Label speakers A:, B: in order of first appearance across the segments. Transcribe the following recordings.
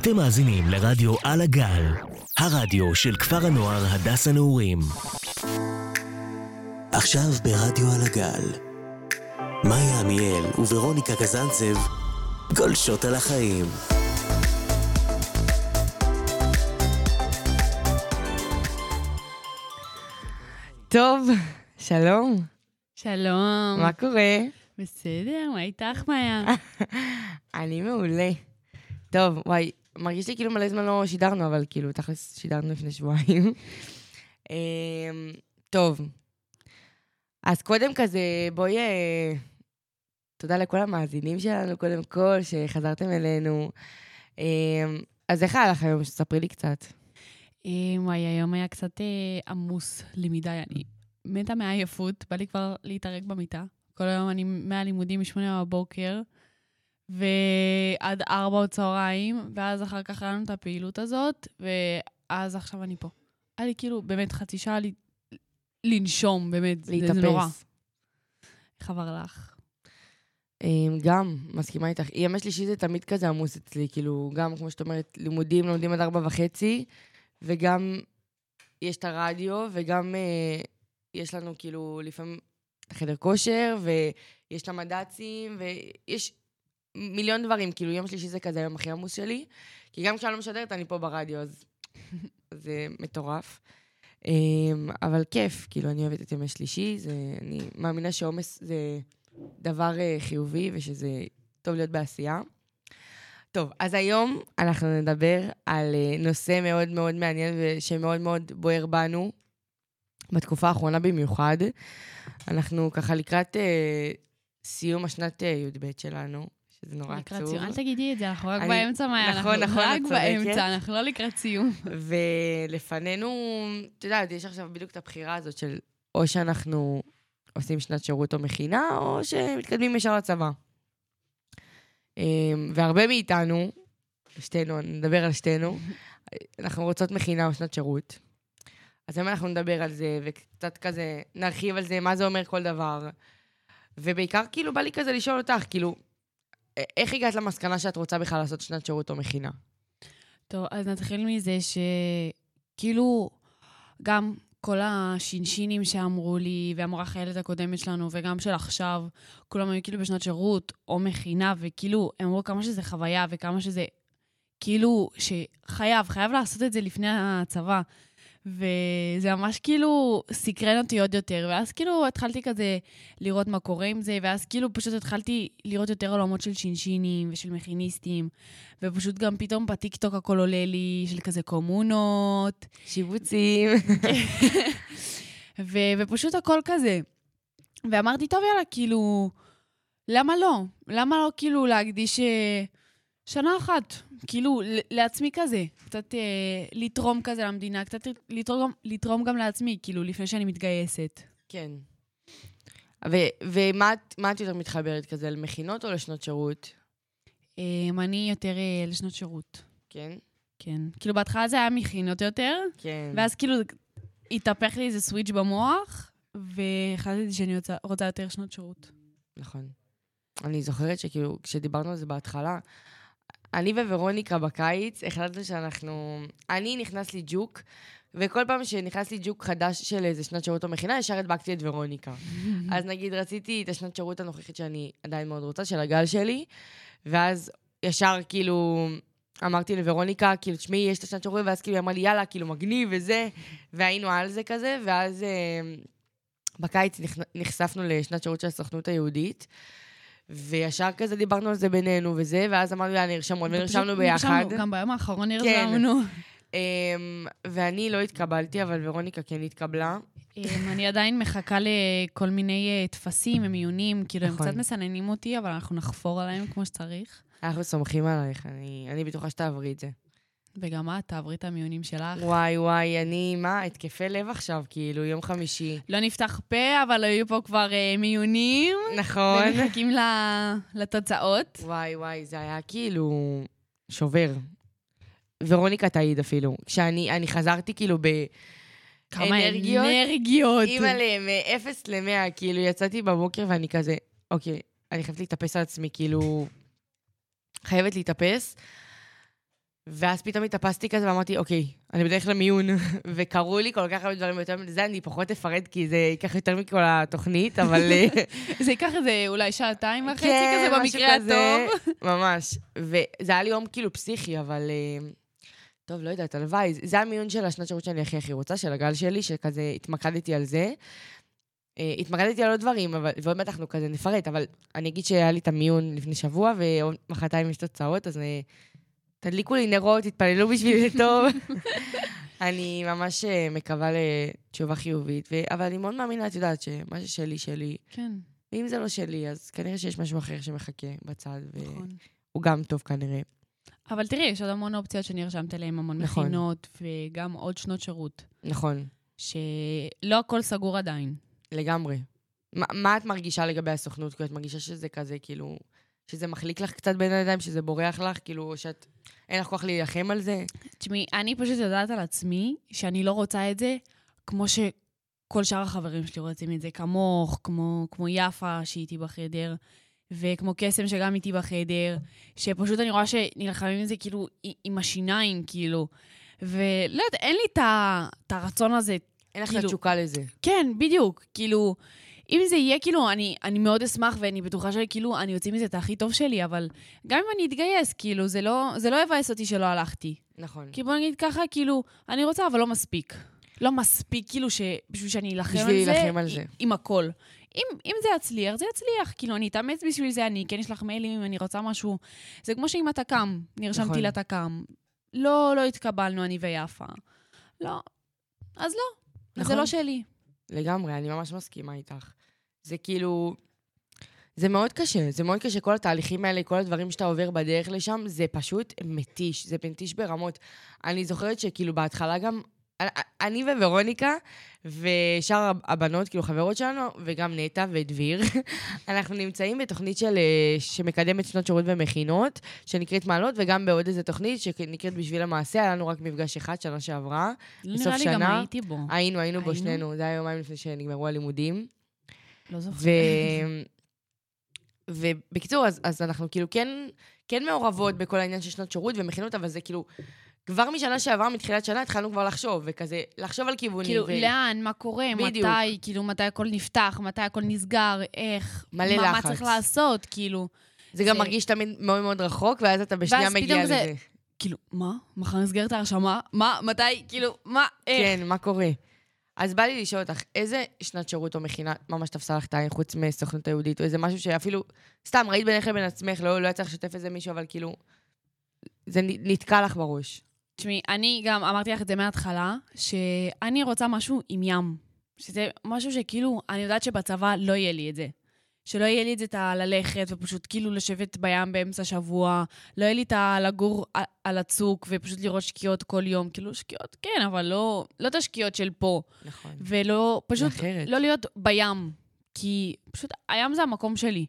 A: אתם מאזינים לרדיו על הגל, הרדיו של כפר הנוער הדס הנעורים. עכשיו ברדיו על הגל, מאיה עמיאל וורוניקה קזנצב גולשות על החיים.
B: טוב, שלום,
C: שלום.
B: מה קורה?
C: בסדר, מה איתך, מאיה?
B: אני מעולה. טוב, וואי, מרגיש לי כאילו מלא זמן לא שידרנו, אבל כאילו, תכלס שידרנו לפני שבועיים. אמ, טוב, אז קודם כזה, בואי... אה, תודה לכל המאזינים שלנו, קודם כל, שחזרתם אלינו. אמ, אז איך היה לך היום? ספרי לי קצת.
C: אה, וואי, היום היה קצת אה, עמוס לי מדי, אני מתה מעייפות, בא לי כבר להתערק במיטה. כל היום אני מהלימודים משמונה בבוקר, ועד ארבע בצהריים, ואז אחר כך היה לנו את הפעילות הזאת, ואז עכשיו אני פה. היה לי כאילו, באמת, חצי שעה לי, לנשום, באמת, זה, זה נורא.
B: להתאפס.
C: איך עבר לך?
B: אמ, גם, מסכימה איתך. ימי שלישי זה תמיד כזה עמוס אצלי, כאילו, גם, כמו שאת אומרת, לימודים לומדים עד ארבע וחצי, וגם יש את הרדיו, וגם אה, יש לנו כאילו לפעמים את החדר כושר, ויש את המד"צים, ויש מיליון דברים, כאילו, יום שלישי זה כזה היום הכי עמוס שלי, כי גם כשאני לא משדרת, אני פה ברדיו, אז זה מטורף. אמ, אבל כיף, כאילו, אני אוהבת את ימי שלישי, זה, אני מאמינה שעומס זה דבר אה, חיובי ושזה טוב להיות בעשייה. טוב, אז היום אנחנו נדבר על אה, נושא מאוד מאוד מעניין ושמאוד מאוד בוער בנו בתקופה האחרונה במיוחד. אנחנו ככה לקראת אה, סיום השנת אה, י"ב שלנו, שזה נורא
C: לקראת
B: עצוב.
C: סיום. אל תגידי את זה, אנחנו רק
B: אני-
C: באמצע, מאיה.
B: נכון,
C: אנחנו
B: נכון,
C: רק. באמצע, אנחנו לא לקראת סיום.
B: ולפנינו, את יודעת, יש עכשיו בדיוק את הבחירה הזאת של או שאנחנו עושים שנת שירות או מכינה, או שמתקדמים ישר לצבא. אמ, והרבה מאיתנו, שתינו, נדבר על שתינו, אנחנו רוצות מכינה או שנת שירות. אז היום אנחנו נדבר על זה, וקצת כזה נרחיב על זה, מה זה אומר כל דבר. ובעיקר, כאילו, בא לי כזה לשאול אותך, כאילו, איך הגעת למסקנה שאת רוצה בכלל לעשות שנת שירות או מכינה?
C: טוב, אז נתחיל מזה שכאילו, גם כל השינשינים שאמרו לי, ואמרה החיילת הקודמת שלנו, וגם של עכשיו, כולם היו כאילו בשנת שירות או מכינה, וכאילו, הם אמרו כמה שזה חוויה וכמה שזה, כאילו, שחייב, חייב לעשות את זה לפני הצבא. וזה ממש כאילו סקרן אותי עוד יותר, ואז כאילו התחלתי כזה לראות מה קורה עם זה, ואז כאילו פשוט התחלתי לראות יותר עולמות של שינשינים ושל מכיניסטים, ופשוט גם פתאום בטיקטוק הכל עולה לי, של כזה קומונות,
B: שיבוצים.
C: ו- ופשוט הכל כזה. ואמרתי, טוב, יאללה, כאילו, למה לא? למה לא כאילו להקדיש אה, שנה אחת, כאילו, לעצמי כזה, קצת אה, לתרום כזה למדינה, קצת לתרום, לתרום גם לעצמי, כאילו, לפני שאני מתגייסת.
B: כן. ו- ומה את- מה את יותר מתחברת כזה, למכינות או לשנות שירות?
C: אה, אני יותר אה, לשנות שירות,
B: כן?
C: כן. כאילו, בהתחלה זה היה מכינות יותר,
B: כן.
C: ואז כאילו התהפך לי איזה סוויץ' במוח, והחלטתי שאני רוצה, רוצה יותר שנות שירות.
B: נכון. אני זוכרת שכאילו, כשדיברנו על זה בהתחלה, אני וורוניקה בקיץ החלטנו שאנחנו... אני נכנס לי ג'וק, וכל פעם שנכנס לי ג'וק חדש של איזה שנת שירות או מכינה, ישר הדבקתי את ורוניקה. אז נגיד, רציתי את השנת שירות הנוכחית שאני עדיין מאוד רוצה, של הגל שלי, ואז ישר כאילו אמרתי לוורוניקה, כאילו, תשמעי, יש את השנת שירות, ואז כאילו היא אמרה לי, יאללה, כאילו, מגניב וזה, והיינו על זה כזה, ואז אה, בקיץ נחשפנו לשנת שירות של הסוכנות היהודית, וישר כזה דיברנו על זה בינינו וזה, ואז אמרנו, יאללה, נרשם עוד, ונרשמנו ביחד.
C: נרשמנו, גם ביום האחרון
B: כן.
C: נרשמנו.
B: אמ, ואני לא התקבלתי, אבל ורוניקה כן התקבלה.
C: אמ, אני עדיין מחכה לכל מיני אה, טפסים ומיונים, כאילו, הם
B: נכון.
C: קצת מסננים אותי, אבל אנחנו נחפור עליהם כמו שצריך.
B: אנחנו סומכים עלייך, אני בטוחה שתעברי את זה.
C: וגם את, תעברי את המיונים שלך.
B: וואי, וואי, אני, מה, התקפי לב עכשיו, כאילו, יום חמישי.
C: לא נפתח פה, אבל היו פה כבר אה, מיונים,
B: נכון.
C: ומחכים ל- לתוצאות.
B: וואי, וואי, זה היה כאילו שובר. ורוניקה תעיד אפילו. כשאני אני חזרתי כאילו ב...
C: כמה
B: אנרגיות.
C: אנרגיות.
B: אימא'לה, מ-0 ל-100, כאילו, יצאתי בבוקר ואני כזה, אוקיי, אני חייבת להתאפס על עצמי, כאילו, חייבת להתאפס. ואז פתאום התאפסתי כזה ואמרתי, אוקיי, אני בדרך למיון, וקראו לי כל כך הרבה דברים, ויותר מזה אני פחות אפרט, כי זה ייקח יותר מכל התוכנית, אבל... אה,
C: זה ייקח איזה אולי שעתיים וחצי
B: כן,
C: כזה, במקרה הטוב.
B: ממש. וזה היה לי יום כאילו פסיכי, אבל... אה, טוב, לא יודעת, הלוואי. זה המיון של השנת שירות שאני הכי הכי רוצה, של הגל שלי, שכזה התמקדתי על זה. אה, התמקדתי על עוד דברים, אבל, ועוד מעט אנחנו כזה נפרט, אבל אני אגיד שהיה לי את המיון לפני שבוע, ומחרתיים יש תוצאות, אז אה, תדליקו לי נרות, תתפללו בשבילי לטוב. אני ממש אה, מקווה לתשובה חיובית, ו... אבל אני מאוד מאמינה, את יודעת, שמה ששלי, שלי.
C: כן,
B: ואם זה לא שלי, אז כנראה שיש משהו אחר שמחכה בצד,
C: נכון.
B: והוא גם טוב כנראה.
C: אבל תראי, יש עוד המון אופציות שנרשמת אליהן, המון
B: נכון.
C: מכינות, וגם עוד שנות שירות,
B: נכון,
C: שלא הכל סגור עדיין.
B: לגמרי. מה, מה את מרגישה לגבי הסוכנות? כי את מרגישה שזה כזה, כאילו, שזה מחליק לך קצת בין הידיים, שזה בורח לך, כאילו, שאת... אין לך כוח להילחם על זה?
C: תשמעי, אני פשוט יודעת על עצמי שאני לא רוצה את זה כמו שכל שאר החברים שלי רוצים את זה, כמוך, כמו, כמו יפה שהיא איתי בחדר, וכמו קסם שגם איתי בחדר, שפשוט אני רואה שנלחמים עם זה כאילו עם השיניים, כאילו. ולא יודעת, אין לי את את הרצון הזה.
B: אין לך את
C: כאילו-
B: התשוקה לזה.
C: כן, בדיוק. כאילו, אם זה יהיה, כאילו, אני, אני מאוד אשמח, ואני בטוחה שכאילו, אני אוציא מזה את הכי טוב שלי, אבל גם אם אני אתגייס, כאילו, זה לא, זה לא יבאס אותי שלא הלכתי.
B: נכון.
C: כי בוא נגיד ככה, כאילו, אני רוצה, אבל לא מספיק. לא מספיק, כאילו, ש... בשביל שאני אלחם על זה,
B: על זה.
C: עם הכל. אם, אם זה יצליח, זה יצליח. כאילו, אני אתאמץ בשביל זה, אני כן אשלח מיילים אם אני רוצה משהו. זה כמו שאם אתה קם, נרשמתי
B: נכון.
C: לתק"ם. לא, לא התקבלנו, אני ויפה. לא. אז לא. אז זה
B: נכון.
C: לא שלי.
B: לגמרי, אני ממש מסכימה איתך. זה כאילו... זה מאוד קשה, זה מאוד קשה, כל התהליכים האלה, כל הדברים שאתה עובר בדרך לשם, זה פשוט מתיש, זה מתיש ברמות. אני זוכרת שכאילו בהתחלה גם, אני וורוניקה, ושאר הבנות, כאילו חברות שלנו, וגם נטע ודביר, אנחנו נמצאים בתוכנית של, אה, שמקדמת שנות שירות ומכינות, שנקראת מעלות, וגם בעוד איזה תוכנית שנקראת בשביל המעשה, היה לנו רק מפגש אחד שנה שעברה.
C: לא
B: בסוף
C: נראה לי גם
B: שנה,
C: הייתי בו.
B: היינו, היינו בו
C: היינו?
B: שנינו, זה היה יומיים לפני שנגמרו הלימודים.
C: לא זוכרת.
B: ו... ובקיצור, אז, אז אנחנו כאילו כן, כן מעורבות בכל העניין של שנות שירות ומכינות, אבל זה כאילו, כבר משנה שעברה, מתחילת שנה, התחלנו כבר לחשוב, וכזה, לחשוב על כיוונים.
C: כאילו,
B: ו...
C: לאן, מה קורה,
B: בדיוק.
C: מתי, כאילו, מתי הכל נפתח, מתי הכל נסגר, איך,
B: מלא
C: מה, מה
B: לחץ.
C: צריך לעשות, כאילו.
B: זה גם
C: זה-
B: מרגיש תמיד מאוד מאוד רחוק, ואז אתה בשנייה
C: ואז
B: מגיע לזה.
C: זה- כאילו, מה? מחר נסגרת ההרשמה? מה? מתי? כאילו, מה? איך?
B: כן, מה קורה? אז בא לי לשאול אותך, איזה שנת שירות או מכינה ממש תפסה לך את העין חוץ מסוכנות היהודית, או איזה משהו שאפילו, סתם, ראית בינך לבין עצמך, לא, לא יצא לך לשתף איזה מישהו, אבל כאילו, זה נתקע לך בראש.
C: תשמעי, אני גם אמרתי לך את זה מההתחלה, שאני רוצה משהו עם ים. שזה משהו שכאילו, אני יודעת שבצבא לא יהיה לי את זה. שלא יהיה לי את זה את הללכת ופשוט כאילו לשבת בים באמצע השבוע, לא יהיה לי את הלגור על הצוק ופשוט לראות שקיעות כל יום. כאילו, שקיעות כן, אבל לא, לא את השקיעות של פה.
B: נכון.
C: ולא, פשוט
B: אחרת.
C: לא להיות בים. כי פשוט הים זה המקום שלי.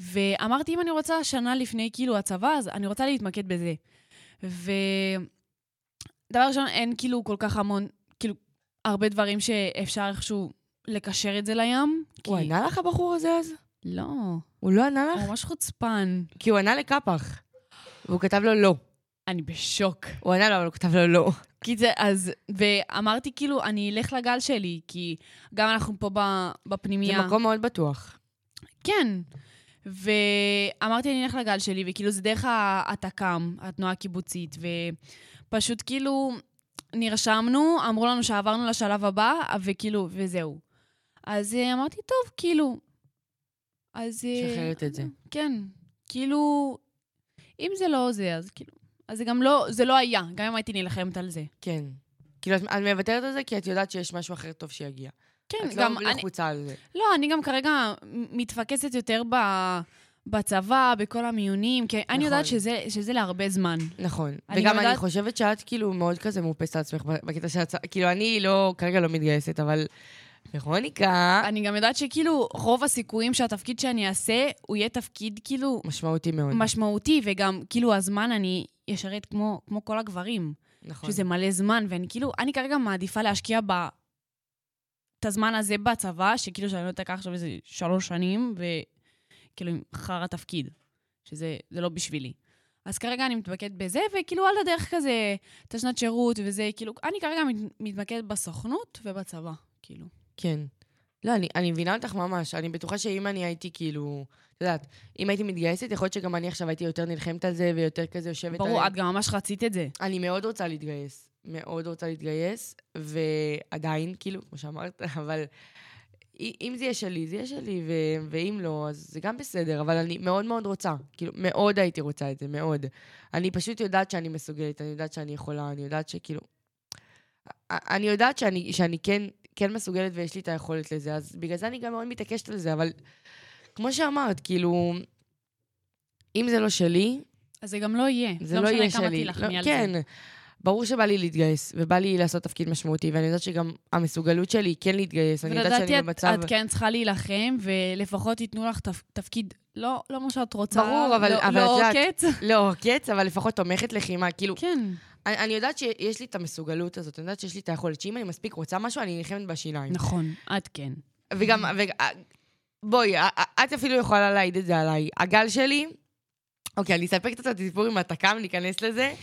C: ואמרתי, אם אני רוצה שנה לפני כאילו הצבא, אז אני רוצה להתמקד בזה. ודבר ראשון, אין כאילו כל כך המון, כאילו, הרבה דברים שאפשר איכשהו לקשר את זה לים.
B: הוא ענה לך הבחור הזה אז?
C: לא,
B: הוא לא ענה לך?
C: הוא ממש חוצפן.
B: כי הוא ענה לקפח. והוא כתב לו לא.
C: אני בשוק.
B: הוא ענה לו, אבל הוא כתב לו לא.
C: כי זה, אז, ואמרתי כאילו, אני אלך לגל שלי, כי גם אנחנו פה ב-
B: זה
C: בפנימייה.
B: מקום מאוד בטוח.
C: כן. ואמרתי, אני אלך לגל שלי, וכאילו זה דרך התק"ם, התנועה הקיבוצית, ופשוט כאילו נרשמנו, אמרו לנו שעברנו לשלב הבא, וכאילו, וזהו. אז אה, אמרתי, טוב, כאילו. אז... אה,
B: שחררת את זה.
C: כן. כאילו, אם זה לא זה, אז כאילו... אז זה גם לא, זה לא היה, גם אם הייתי נלחמת על זה.
B: כן. כאילו, את את מוותרת על זה כי את יודעת שיש משהו אחר טוב שיגיע.
C: כן,
B: את
C: גם
B: לא
C: אני...
B: לחוצה על זה.
C: לא, אני גם כרגע מתפקסת יותר ב... בצבא, בכל המיונים, כי אני
B: נכון.
C: יודעת שזה, שזה להרבה זמן.
B: נכון.
C: אני
B: וגם
C: גם
B: אני
C: יודעת-
B: חושבת שאת כאילו מאוד כזה מאופסת על עצמך בקטע של הצ... כאילו, אני לא, כרגע לא מתגייסת, אבל ורוניקה,
C: אני גם יודעת שכאילו רוב הסיכויים שהתפקיד שאני אעשה, הוא יהיה תפקיד כאילו
B: משמעותי מאוד.
C: משמעותי, וגם כאילו הזמן אני אשרת כמו, כמו כל הגברים.
B: נכון.
C: שזה מלא זמן, ואני כאילו, אני כרגע מעדיפה להשקיע ב... את הזמן הזה בצבא, שכאילו שאני לא אתקע עכשיו איזה שלוש שנים, וכאילו עם חרא תפקיד, שזה זה לא בשבילי. אז כרגע אני מתמקדת בזה, וכאילו על הדרך כזה, את השנת שירות וזה, כאילו, אני כרגע מת- מתמקדת בסוכנות ובצבא, כאילו.
B: כן. לא, אני, אני מבינה אותך ממש. אני בטוחה שאם אני הייתי כאילו, את יודעת, אם הייתי מתגייסת, יכול להיות שגם אני עכשיו הייתי יותר נלחמת על זה ויותר כזה יושבת
C: ברור,
B: על...
C: את גם ממש רצית את זה.
B: אני מאוד רוצה להתגייס. מאוד רוצה להתגייס, ועדיין, כאילו, כמו שאמרת, אבל אם זה יהיה שלי, זה יהיה שלי, ו- ואם לא, אז זה גם בסדר, אבל אני מאוד מאוד רוצה. כאילו, מאוד הייתי רוצה את זה, מאוד. אני פשוט יודעת שאני מסוגלת, אני יודעת שאני יכולה, אני יודעת שכאילו... אני יודעת שאני, שאני כן, כן מסוגלת ויש לי את היכולת לזה, אז בגלל זה אני גם מאוד מתעקשת על זה, אבל כמו שאמרת, כאילו, אם זה לא שלי,
C: אז זה גם לא יהיה.
B: זה לא יהיה
C: משנה כמה
B: שלי. לא,
C: על
B: כן,
C: זה.
B: ברור שבא לי להתגייס, ובא לי לעשות תפקיד משמעותי, ואני יודעת שגם המסוגלות שלי היא כן להתגייס, אני יודעת
C: ולדעתי
B: שאני
C: את-
B: במצב...
C: את כן צריכה להילחם, ולפחות ייתנו לך תפ- תפקיד, לא לא מה שאת רוצה.
B: ברור, אבל-
C: לא-
B: אבל
C: לא
B: את יודעת-
C: עוקץ.
B: לא קץ, אבל לפחות תומכת לחימה, כאילו,
C: כן.
B: אני, אני יודעת שיש לי את המסוגלות הזאת, אני יודעת שיש לי את היכולת, שאם אני מספיק רוצה משהו, אני נלחמת בשיניים.
C: נכון, את כן.
B: וגם, ו... בואי, א- א- את אפילו יכולה להעיד את זה עליי. הגל שלי, אוקיי, אני אספר קצת את הסיפור עם התק"ם, ניכנס לזה.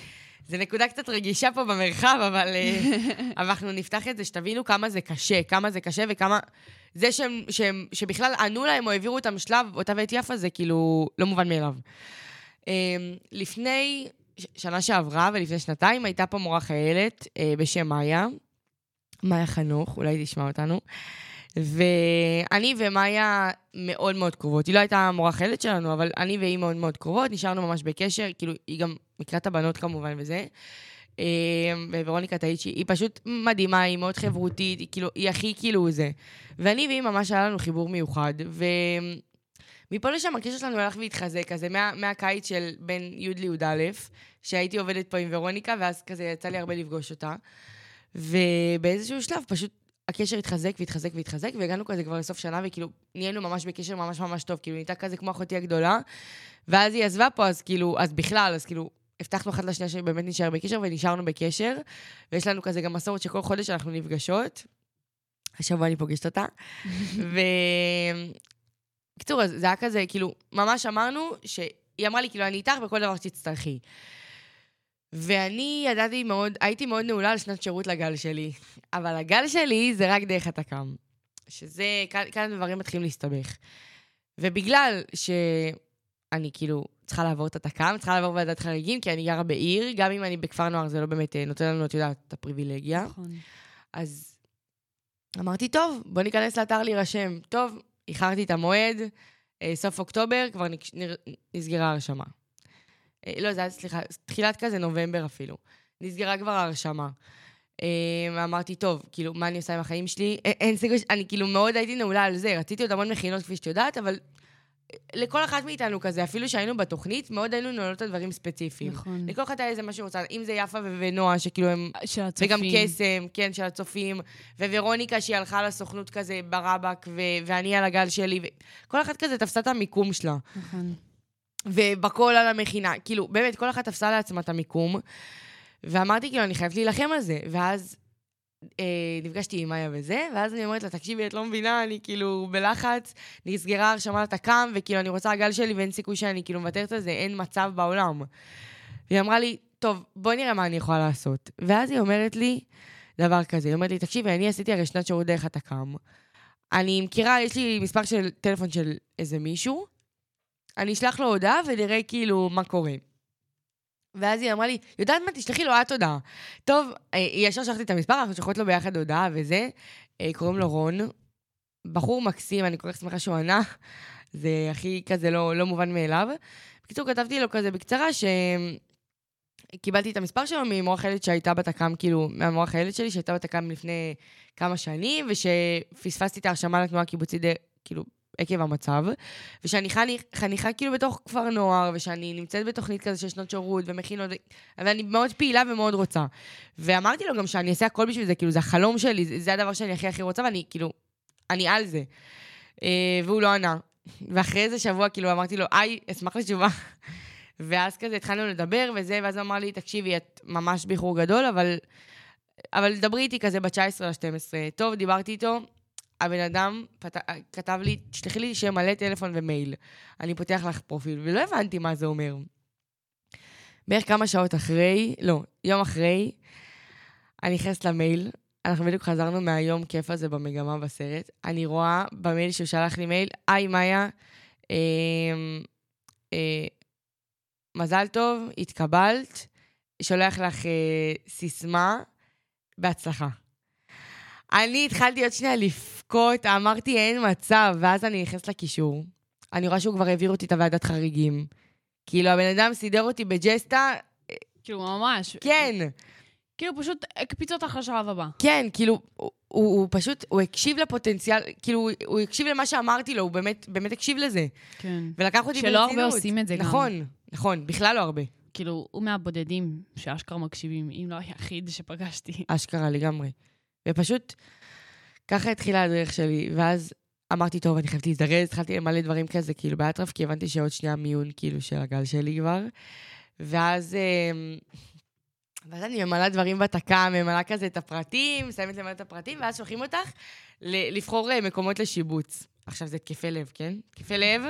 B: זה נקודה קצת רגישה פה במרחב, אבל, אה, אבל אנחנו נפתח את זה, שתבינו כמה זה קשה, כמה זה קשה וכמה... זה שהם, שהם, שבכלל ענו להם או העבירו אותם שלב, אותה ואת יפה, זה כאילו לא מובן מאליו. אה, לפני שנה שעברה ולפני שנתיים הייתה פה מורה חיילת אה, בשם מאיה, מאיה חנוך, אולי תשמע אותנו. ואני ומאיה מאוד מאוד קרובות. היא לא הייתה המורה חיילת שלנו, אבל אני והיא מאוד מאוד קרובות, נשארנו ממש בקשר, כאילו, היא גם מקלט הבנות כמובן וזה. אה, וורוניקה טאיצ'י, היא פשוט מדהימה, היא מאוד חברותית, היא כאילו, היא הכי כאילו זה. ואני והיא ממש היה לנו חיבור מיוחד, ומפה לשם הקשר שלנו הלך והתחזק, כזה מה, מהקיץ של בין י' לי"א, שהייתי עובדת פה עם ורוניקה, ואז כזה יצא לי הרבה לפגוש אותה. ובאיזשהו שלב פשוט הקשר התחזק והתחזק והתחזק, והגענו כזה כבר לסוף שנה, וכאילו, נהיינו ממש בקשר ממש ממש טוב, כאילו, נהייתה כזה כמו אחותי הגדולה, ואז היא עזבה פה, אז כאילו, אז בכלל, אז כאילו, הבטחנו אחת לשנייה שבאמת נשאר בקשר, ונשארנו בקשר, ויש לנו כזה גם מסורת שכל חודש אנחנו נפגשות. השבוע אני פוגשת אותה. ו... בקיצור, אז זה היה כזה, כאילו, ממש אמרנו שהיא אמרה לי, כאילו, אני איתך בכל דבר שתצטרכי. ואני ידעתי מאוד, הייתי מאוד נעולה על שנת שירות לגל שלי. אבל הגל שלי זה רק דרך התק"ם. שזה, כאן, כאן דברים מתחילים להסתבך. ובגלל שאני כאילו צריכה לעבור את התק"ם, צריכה לעבור ועדת חריגים, כי אני גרה בעיר, גם אם אני בכפר נוער זה לא באמת אה, נותן לנו, את יודעת, את הפריבילגיה.
C: נכון.
B: אז אמרתי, טוב, בוא ניכנס לאתר להירשם. טוב, איחרתי את המועד, אה, סוף אוקטובר, כבר נסגרה ההרשמה. אה, לא, זה היה, סליחה, תחילת כזה נובמבר אפילו. נסגרה כבר ההרשמה. אה, אמרתי, טוב, כאילו, מה אני עושה עם החיים שלי? אין סיכוי, אני כאילו מאוד הייתי נעולה על זה. רציתי עוד המון מכינות, כפי שאת יודעת, אבל לכל אחת מאיתנו כזה, אפילו שהיינו בתוכנית, מאוד היינו נעולות על דברים ספציפיים.
C: נכון.
B: לכל אחת היה איזה מה שהיא רוצה, אם זה יפה ונועה, שכאילו הם
C: של הצופים.
B: וגם קסם, כן, של הצופים, וורוניקה שהיא הלכה לסוכנות כזה ברבק, ו- ואני על הגל שלי, וכל אחת כזה תפסה את המיקום שלה.
C: נכון.
B: ובכל על המכינה, כאילו, באמת, כל אחת תפסה לעצמה את המיקום, ואמרתי, כאילו, אני חייבת להילחם על זה. ואז אה, נפגשתי עם מאיה וזה, ואז אני אומרת לה, תקשיבי, את לא מבינה, אני כאילו בלחץ, נסגרה הרשמה לתק"ם, וכאילו, אני רוצה הגל שלי ואין סיכוי שאני כאילו מוותרת על זה, אין מצב בעולם. והיא אמרה לי, טוב, בואי נראה מה אני יכולה לעשות. ואז היא אומרת לי דבר כזה, היא אומרת לי, תקשיבי, אני עשיתי הרי שנת שירות דרך התק"ם. אני מכירה, יש לי מספר של טלפון של איזה מישהו, אני אשלח לו הודעה ונראה כאילו מה קורה. ואז היא אמרה לי, יודעת מה, תשלחי לו את הודעה. טוב, אה, ישר שלחתי את המספר, אנחנו שולחות לו ביחד הודעה וזה. אה, קוראים לו רון. בחור מקסים, אני כל כך שמחה שהוא ענה. זה הכי כזה לא, לא מובן מאליו. בקיצור, כתבתי לו כזה בקצרה שקיבלתי את המספר שלו ממורה חיילת שהייתה בתק"ם, כאילו, מהמורה חיילת שלי שהייתה בתק"ם לפני כמה שנים, ושפספסתי את ההרשמה לתנועה הקיבוצית, כאילו, עקב המצב, ושאני חניך, חניכה כאילו בתוך כפר נוער, ושאני נמצאת בתוכנית כזה של שנות שירות ומכינות. ואני מאוד פעילה ומאוד רוצה. ואמרתי לו גם שאני אעשה הכל בשביל זה, כאילו, זה החלום שלי, זה, זה הדבר שאני הכי הכי רוצה, ואני כאילו, אני על זה. אה, והוא לא ענה. ואחרי איזה שבוע, כאילו, אמרתי לו, היי, אשמח לתשובה. ואז כזה התחלנו לדבר וזה, ואז הוא אמר לי, תקשיבי, את ממש באיחור גדול, אבל, אבל דברי איתי כזה ב-19 ל-12. טוב, דיברתי איתו, הבן אדם פת... כתב לי, תשלחי לי שם מלא טלפון ומייל. אני פותח לך פרופיל, ולא הבנתי מה זה אומר. בערך כמה שעות אחרי, לא, יום אחרי, אני נכנסת למייל, אנחנו בדיוק חזרנו מהיום כיף הזה במגמה בסרט. אני רואה במייל שהוא שלח לי מייל, היי מאיה, אה, אה, מזל טוב, התקבלת, שולח לך אה, סיסמה, בהצלחה. אני התחלתי עוד שנייה לבכות, אמרתי אין מצב, ואז אני נכנסת לקישור. אני רואה שהוא כבר העביר אותי את הוועדת חריגים. כאילו, הבן אדם סידר אותי בג'סטה,
C: כאילו, ממש.
B: כן.
C: כאילו, פשוט הקפיץ אותך לשלב הבא.
B: כן, כאילו, הוא, הוא, הוא פשוט, הוא הקשיב לפוטנציאל, כאילו, הוא, הוא הקשיב למה שאמרתי לו, הוא באמת, באמת הקשיב לזה.
C: כן.
B: ולקח אותי
C: שלא
B: ברצינות.
C: הרבה עושים את זה גם.
B: נכון, נכון, בכלל לא הרבה.
C: כאילו, הוא מהבודדים שאשכרה מקשיבים, אם לא היחיד שפגשתי.
B: אשכרה לגמרי. ופשוט, ככה התחילה הדרך שלי, ואז אמרתי, טוב, אני חייבת להזדרז, התחלתי למלא דברים כזה, כאילו, באטרף, כי הבנתי שעוד שנייה מיון, כאילו, של הגל שלי כבר. ואז... אמ, ואז אני ממלאה דברים בתק"ם, ממלאה כזה את הפרטים, מסיימת למלא את הפרטים, ואז שולחים אותך לבחור אה, מקומות לשיבוץ. עכשיו, זה התקפי לב, כן? התקפי לב,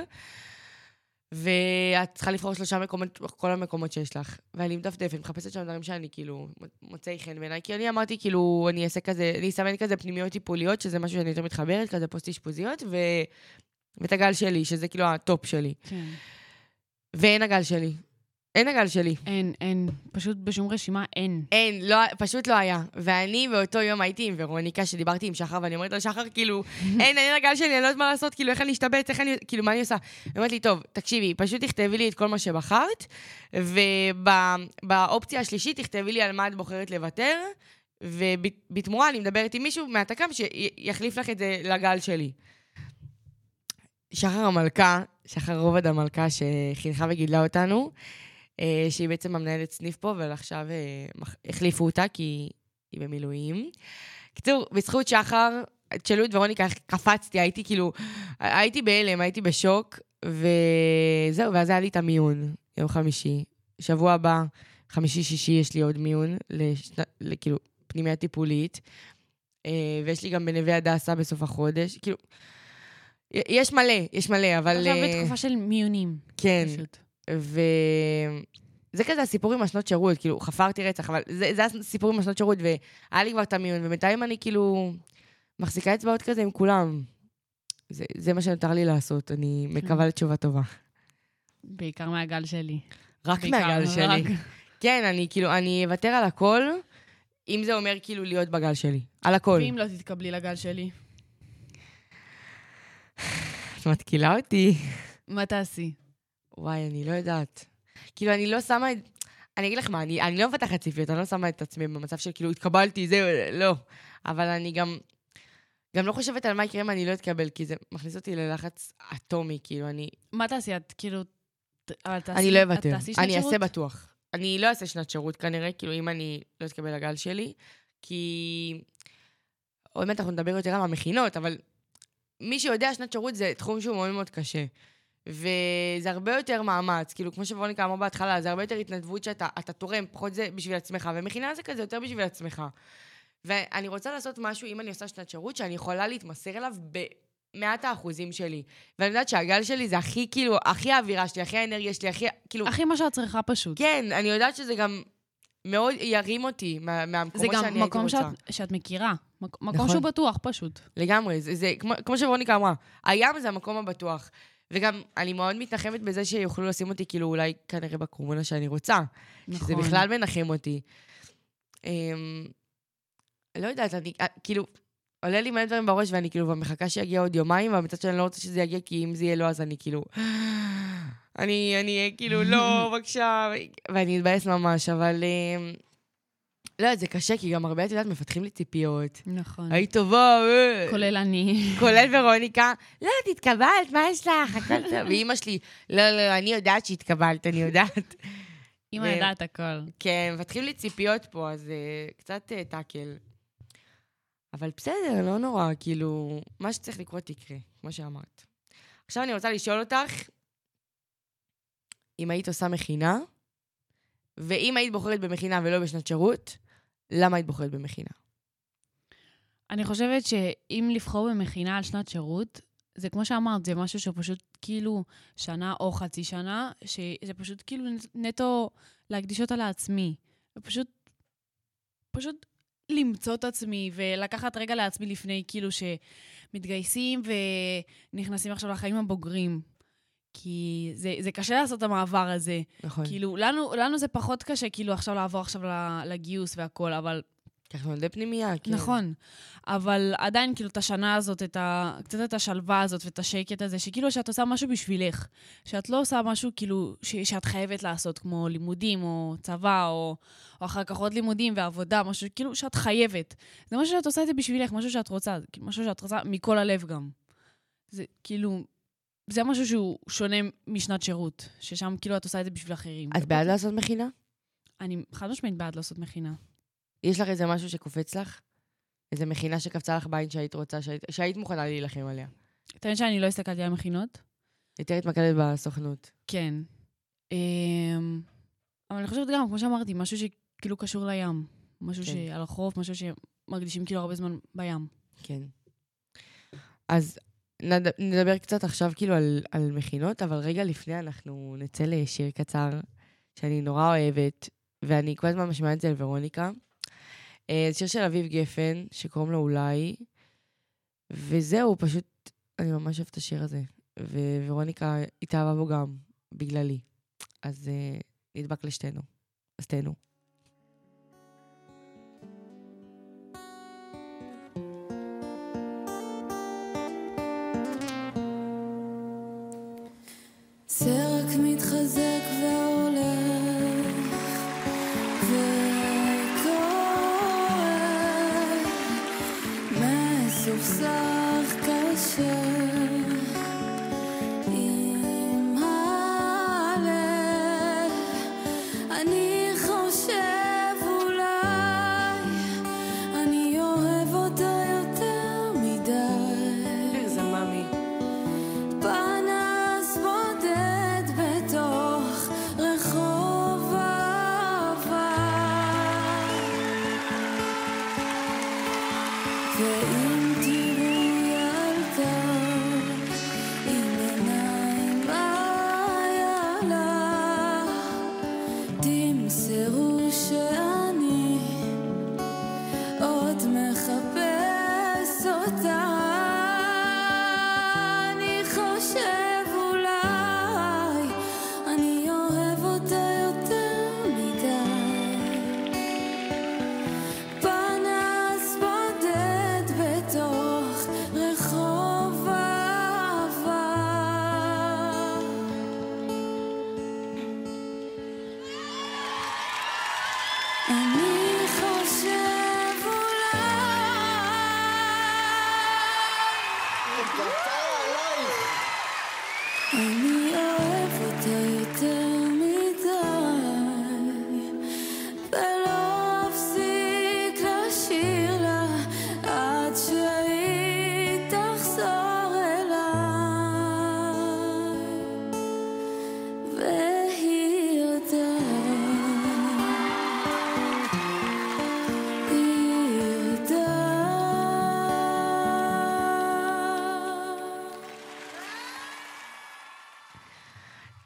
B: ואת צריכה לבחור שלושה מקומות, כל המקומות שיש לך. ואני מדפדפת, מחפשת שם דברים שאני כאילו מוצאי חן בעיניי, כי אני אמרתי, כאילו, אני אעשה כזה, אני אסמן כזה פנימיות טיפוליות, שזה משהו שאני יותר מתחברת, כזה פוסט-אשפוזיות, ו... ואת הגל שלי, שזה כאילו הטופ שלי.
C: כן.
B: ואין הגל שלי. אין הגל שלי.
C: אין, אין. פשוט בשום רשימה אין.
B: אין, לא, פשוט לא היה. ואני באותו יום הייתי עם ורוניקה, שדיברתי עם שחר, ואני אומרת לה, שחר, כאילו, אין, אין הגל שלי, אני לא יודעת מה לעשות, כאילו, איך אני אשתבץ, איך אני, כאילו, מה אני עושה? היא אומרת לי, טוב, תקשיבי, פשוט תכתבי לי את כל מה שבחרת, ובאופציה השלישית תכתבי לי על מה את בוחרת לוותר, ובתמורה אני מדברת עם מישהו מהתק"ם שיחליף לך את זה לגל שלי. שחר המלכה, שחר רובד המלכה שחינכה וגידלה אותנו, שהיא בעצם המנהלת סניף פה, ועכשיו אה, החליפו אותה כי היא במילואים. קיצור, בזכות שחר, תשאלו את ורוניקה קפצתי, הייתי כאילו, הייתי בהלם, הייתי בשוק, וזהו, ואז היה לי את המיון, יום חמישי. שבוע הבא, חמישי-שישי, יש לי עוד מיון, לשנה, כאילו, פנימיה טיפולית. אה, ויש לי גם בנווה הדסה בסוף החודש. כאילו, יש מלא, יש מלא, אבל...
C: עכשיו
B: אה,
C: בתקופה של מיונים.
B: כן,
C: פשוט.
B: וזה כזה הסיפור עם השנות שירות, כאילו, חפרתי רצח, אבל זה, זה הסיפור עם השנות שירות, והיה לי כבר את המיון, ובינתיים אני כאילו מחזיקה אצבעות כזה עם כולם. זה, זה מה שנותר לי לעשות, אני מקווה לתשובה טובה.
C: בעיקר מהגל שלי.
B: רק מהגל שלי.
C: רק.
B: כן, אני כאילו, אני אוותר על הכל, אם זה אומר כאילו להיות בגל שלי. על הכל.
C: ואם לא תתקבלי לגל שלי,
B: את מתקילה אותי.
C: מה תעשי?
B: וואי, אני לא יודעת. כאילו, אני לא שמה את... אני אגיד לך מה, אני, אני לא מפתחת ציפיות, אני לא שמה את עצמי במצב של כאילו, התקבלתי, זהו, לא. אבל אני גם, גם לא חושבת על מה יקרה אם אני לא אתקבל, כי זה מכניס אותי ללחץ אטומי, כאילו, אני,
C: מה תעשי? את כאילו... תעשי...
B: אני לא אוותר. אני אעשה? בטוח. אני לא אעשה שנת שירות כנראה, כאילו, אם אני לא אתקבל לגל שלי, כי... עוד מעט אנחנו נדבר יותר על המכינות, אבל מי שיודע, שנת שירות זה תחום שהוא מאוד מאוד קשה. וזה הרבה יותר מאמץ, כאילו, כמו שווניקה אמר בהתחלה, זה הרבה יותר התנדבות שאתה אתה תורם, פחות זה בשביל עצמך, ומכינה זה כזה יותר בשביל עצמך. ואני רוצה לעשות משהו, אם אני עושה שנת שירות, שאני יכולה להתמסר אליו במאת האחוזים שלי. ואני יודעת שהגל שלי זה הכי, כאילו, הכי האווירה שלי, הכי האנרגיה שלי, הכי, כאילו...
C: הכי מה שאת צריכה פשוט.
B: כן, אני יודעת שזה גם מאוד ירים אותי מה,
C: זה
B: מהמקומות
C: גם
B: שאני הייתי
C: מקום
B: רוצה.
C: שאת, שאת מכירה. מק- מקום
B: נכון.
C: שהוא בטוח, פשוט.
B: לגמרי, זה, זה כמו, כמו שווניקה אמרה, הים זה המקום הבטוח. וגם, אני מאוד מתנחמת בזה שיוכלו לשים אותי, כאילו, אולי כנראה בקורונה שאני רוצה.
C: נכון.
B: שזה בכלל מנחם אותי. אמ, לא יודעת, אני, אה, כאילו, עולה לי מלא דברים בראש, ואני כאילו מחכה שיגיע עוד יומיים, ומצד שני אני לא רוצה שזה יגיע, כי אם זה יהיה לא, אז אני כאילו... אני אני אהיה כאילו, לא, בבקשה, ואני אתבאס ממש, אבל... אמ, לא יודעת, זה קשה, כי גם הרבה, את יודעת, מפתחים לי ציפיות.
C: נכון.
B: היית טובה, אה.
C: כולל אני.
B: כולל ורוניקה, לא, את התקבלת, מה יש לך? הכל טוב. ואימא שלי, לא, לא, אני יודעת שהתקבלת, אני יודעת.
C: אמא
B: ו-
C: יודעת הכל.
B: כן, מפתחים לי ציפיות פה, אז uh, קצת uh, טאקל. אבל בסדר, לא נורא, כאילו, מה שצריך לקרות יקרה, כמו שאמרת. עכשיו אני רוצה לשאול אותך, אם היית עושה מכינה, ואם היית בוחרת במכינה ולא בשנת שירות, למה היית בוחרת במכינה?
C: אני חושבת שאם לבחור במכינה על שנת שירות, זה כמו שאמרת, זה משהו שפשוט כאילו שנה או חצי שנה, שזה פשוט כאילו נטו להקדיש אותה לעצמי. ופשוט, פשוט למצוא את עצמי ולקחת רגע לעצמי לפני כאילו שמתגייסים ונכנסים עכשיו לחיים הבוגרים. כי זה, זה קשה לעשות את המעבר הזה.
B: נכון.
C: כאילו, לנו, לנו זה פחות קשה, כאילו, עכשיו לעבור עכשיו לגיוס והכול, אבל
B: כי אנחנו ילדי פנימייה, כן.
C: נכון. אבל עדיין, כאילו, את השנה הזאת, את ה... קצת את השלווה הזאת ואת השקט הזה, שכאילו שאת עושה משהו בשבילך. שאת לא עושה משהו, כאילו, ש... שאת חייבת לעשות, כמו לימודים, או צבא, או, או אחר כך עוד לימודים ועבודה, משהו, כאילו, שאת חייבת. זה משהו שאת עושה את זה בשבילך, משהו שאת רוצה, כאילו, משהו שאת רוצה מכל הלב גם. זה כאילו... זה משהו שהוא שונה משנת שירות, ששם כאילו את עושה את זה בשביל אחרים.
B: את בעד לעשות מכינה?
C: אני חד משמעית בעד לעשות מכינה.
B: יש לך איזה משהו שקופץ לך? איזה מכינה שקפצה לך בעין שהיית רוצה, שהיית, שהיית מוכנה להילחם עליה?
C: אתה מבין שאני לא הסתכלתי על מכינות?
B: יותר התמקדת בסוכנות.
C: כן. אמ, אבל אני חושבת גם, כמו שאמרתי, משהו שכאילו קשור לים. משהו
B: כן.
C: שעל החוף, משהו שמרגישים כאילו הרבה זמן בים.
B: כן. אז. נדבר קצת עכשיו כאילו על, על מכינות, אבל רגע לפני אנחנו נצא לשיר קצר שאני נורא אוהבת, ואני כל הזמן משמעה את זה לוורוניקה. אה, זה שיר של אביב גפן, שקוראים לו אולי, וזהו, פשוט, אני ממש אוהבת את השיר הזה. וורוניקה התאהבה בו גם, בגללי. אז uh, נדבק לשתינו. אז תהנו.
D: זה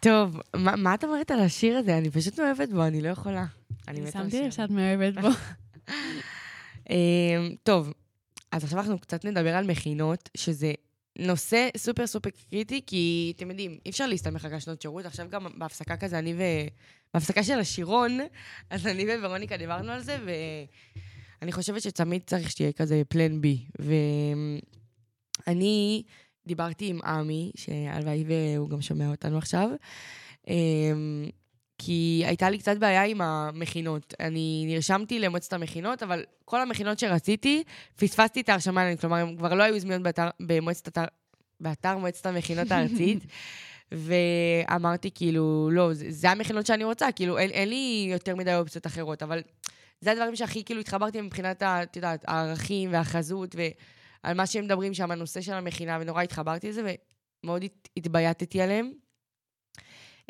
B: טוב, מה, מה את אומרת על השיר הזה? אני פשוט מאוהבת בו, אני לא יכולה. אני מתה
C: שמתי. לב שאת מאוהבת בו.
B: אמ, טוב, אז עכשיו אנחנו קצת נדבר על מכינות, שזה נושא סופר סופר קריטי, כי אתם יודעים, אי אפשר להסתמך רק על שנות שירות. עכשיו גם בהפסקה כזה, אני ו... בהפסקה של השירון, אז אני וורוניקה דיברנו על זה, ואני חושבת שתמיד צריך שתהיה כזה פלן בי. ואני דיברתי עם עמי, שהלוואי והוא גם שומע אותנו עכשיו, אמ, כי הייתה לי קצת בעיה עם המכינות. אני נרשמתי למועצת המכינות, אבל כל המכינות שרציתי, פספסתי את ההרשמה עליהן, כלומר, הן כבר לא היו זמינות באתר, במועצת אתר, באתר מועצת המכינות הארצית. ואמרתי, כאילו, לא, זה, זה המכינות שאני רוצה, כאילו, אין, אין לי יותר מדי אופציות אחרות, אבל זה הדברים שהכי, כאילו, התחברתי מבחינת, את יודעת, הערכים והחזות, ועל מה שהם מדברים שם, הנושא של המכינה, ונורא התחברתי לזה, ומאוד הת- התבייתתי עליהם.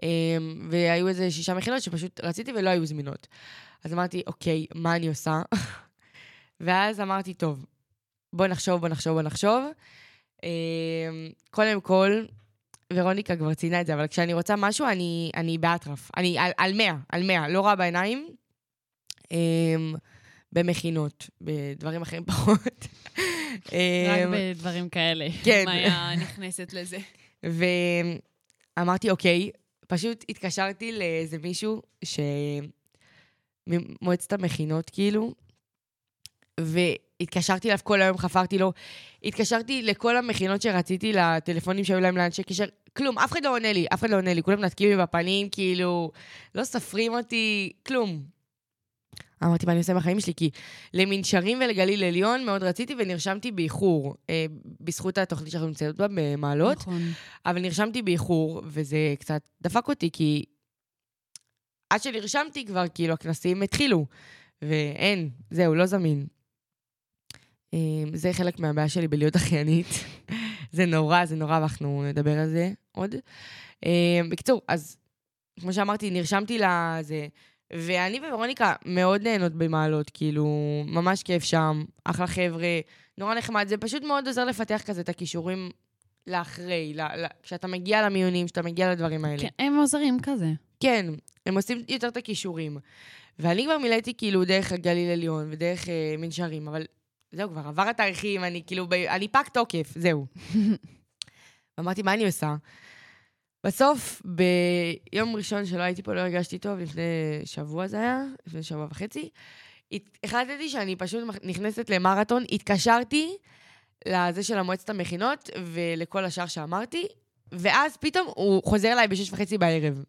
B: אמ, והיו איזה שישה מכינות שפשוט רציתי ולא היו זמינות. אז אמרתי, אוקיי, מה אני עושה? ואז אמרתי, טוב, בוא נחשוב, בוא נחשוב, בוא נחשוב. אמ, קודם כל, ורוניקה כבר ציינה את זה, אבל כשאני רוצה משהו, אני, אני באטרף. אני על, על 100, על 100, לא רואה בעיניים. אמ, במכינות, בדברים אחרים פחות.
C: רק
B: אמ,
C: בדברים כאלה.
B: כן.
C: מאיה נכנסת לזה.
B: ואמרתי, אוקיי, פשוט התקשרתי לאיזה מישהו ש... ממועצת המכינות, כאילו, והתקשרתי אליו כל היום, חפרתי לו. התקשרתי לכל המכינות שרציתי, לטלפונים שהיו להם לאנשי קשר, כלום, אף אחד לא עונה לי, אף אחד לא עונה לי, כולם מנתקים לי בפנים, כאילו, לא סופרים אותי, כלום. אמרתי, מה אני עושה בחיים שלי? כי למנשרים ולגליל עליון מאוד רציתי ונרשמתי באיחור, אה, בזכות התוכנית שאנחנו נמצאות בה במעלות.
C: נכון.
B: אבל נרשמתי באיחור, וזה קצת דפק אותי, כי עד שנרשמתי כבר, כאילו, הכנסים התחילו, ואין, זהו, לא זמין. אמ, זה חלק מהבעיה שלי בלהיות אחיינית. זה נורא, זה נורא, ואנחנו נדבר על זה עוד. אמ, בקיצור, אז כמו שאמרתי, נרשמתי לזה, ואני וורוניקה מאוד נהנות במעלות, כאילו, ממש כיף שם, אחלה חבר'ה, נורא נחמד. זה פשוט מאוד עוזר לפתח כזה את הכישורים לאחרי, ל- ל- כשאתה מגיע למיונים, כשאתה מגיע לדברים האלה.
C: כן, הם עוזרים כזה.
B: כן, הם עושים יותר את הכישורים. ואני כבר מילאתי כאילו דרך הגליל עליון ודרך אה, מנשרים, אבל זהו, כבר עבר התאריכים, אני כאילו, ב... אני פג תוקף, זהו. ואמרתי, מה אני עושה? בסוף, ביום ראשון שלא הייתי פה, לא הרגשתי טוב, לפני שבוע זה היה, לפני שבוע וחצי, החלטתי שאני פשוט נכנסת למרתון, התקשרתי לזה של המועצת המכינות ולכל השאר שאמרתי, ואז פתאום הוא חוזר אליי בשש וחצי בערב.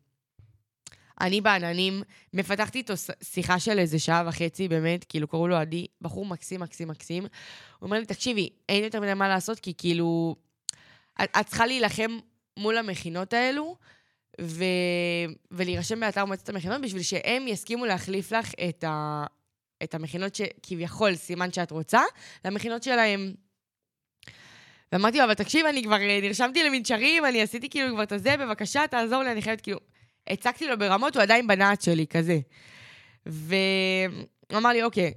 B: אני בעננים, מפתחתי איתו שיחה של איזה שעה וחצי, באמת, כאילו, קראו לו עדי, בחור מקסים, מקסים, מקסים. הוא אומר לי, תקשיבי, אין יותר מדי מה לעשות, כי כאילו, את, את צריכה להילחם מול המכינות האלו, ו... ולהירשם באתר מועצת המכינות, בשביל שהם יסכימו להחליף לך את, ה... את המכינות שכביכול סימן שאת רוצה, למכינות שלהם. ואמרתי לו, אבל תקשיב, אני כבר אה, נרשמתי למנשרים, אני עשיתי כאילו כבר את הזה, בבקשה, תעזור לי, אני חייבת כאילו... הצגתי לו ברמות, הוא עדיין בנעץ שלי, כזה. והוא אמר לי, אוקיי,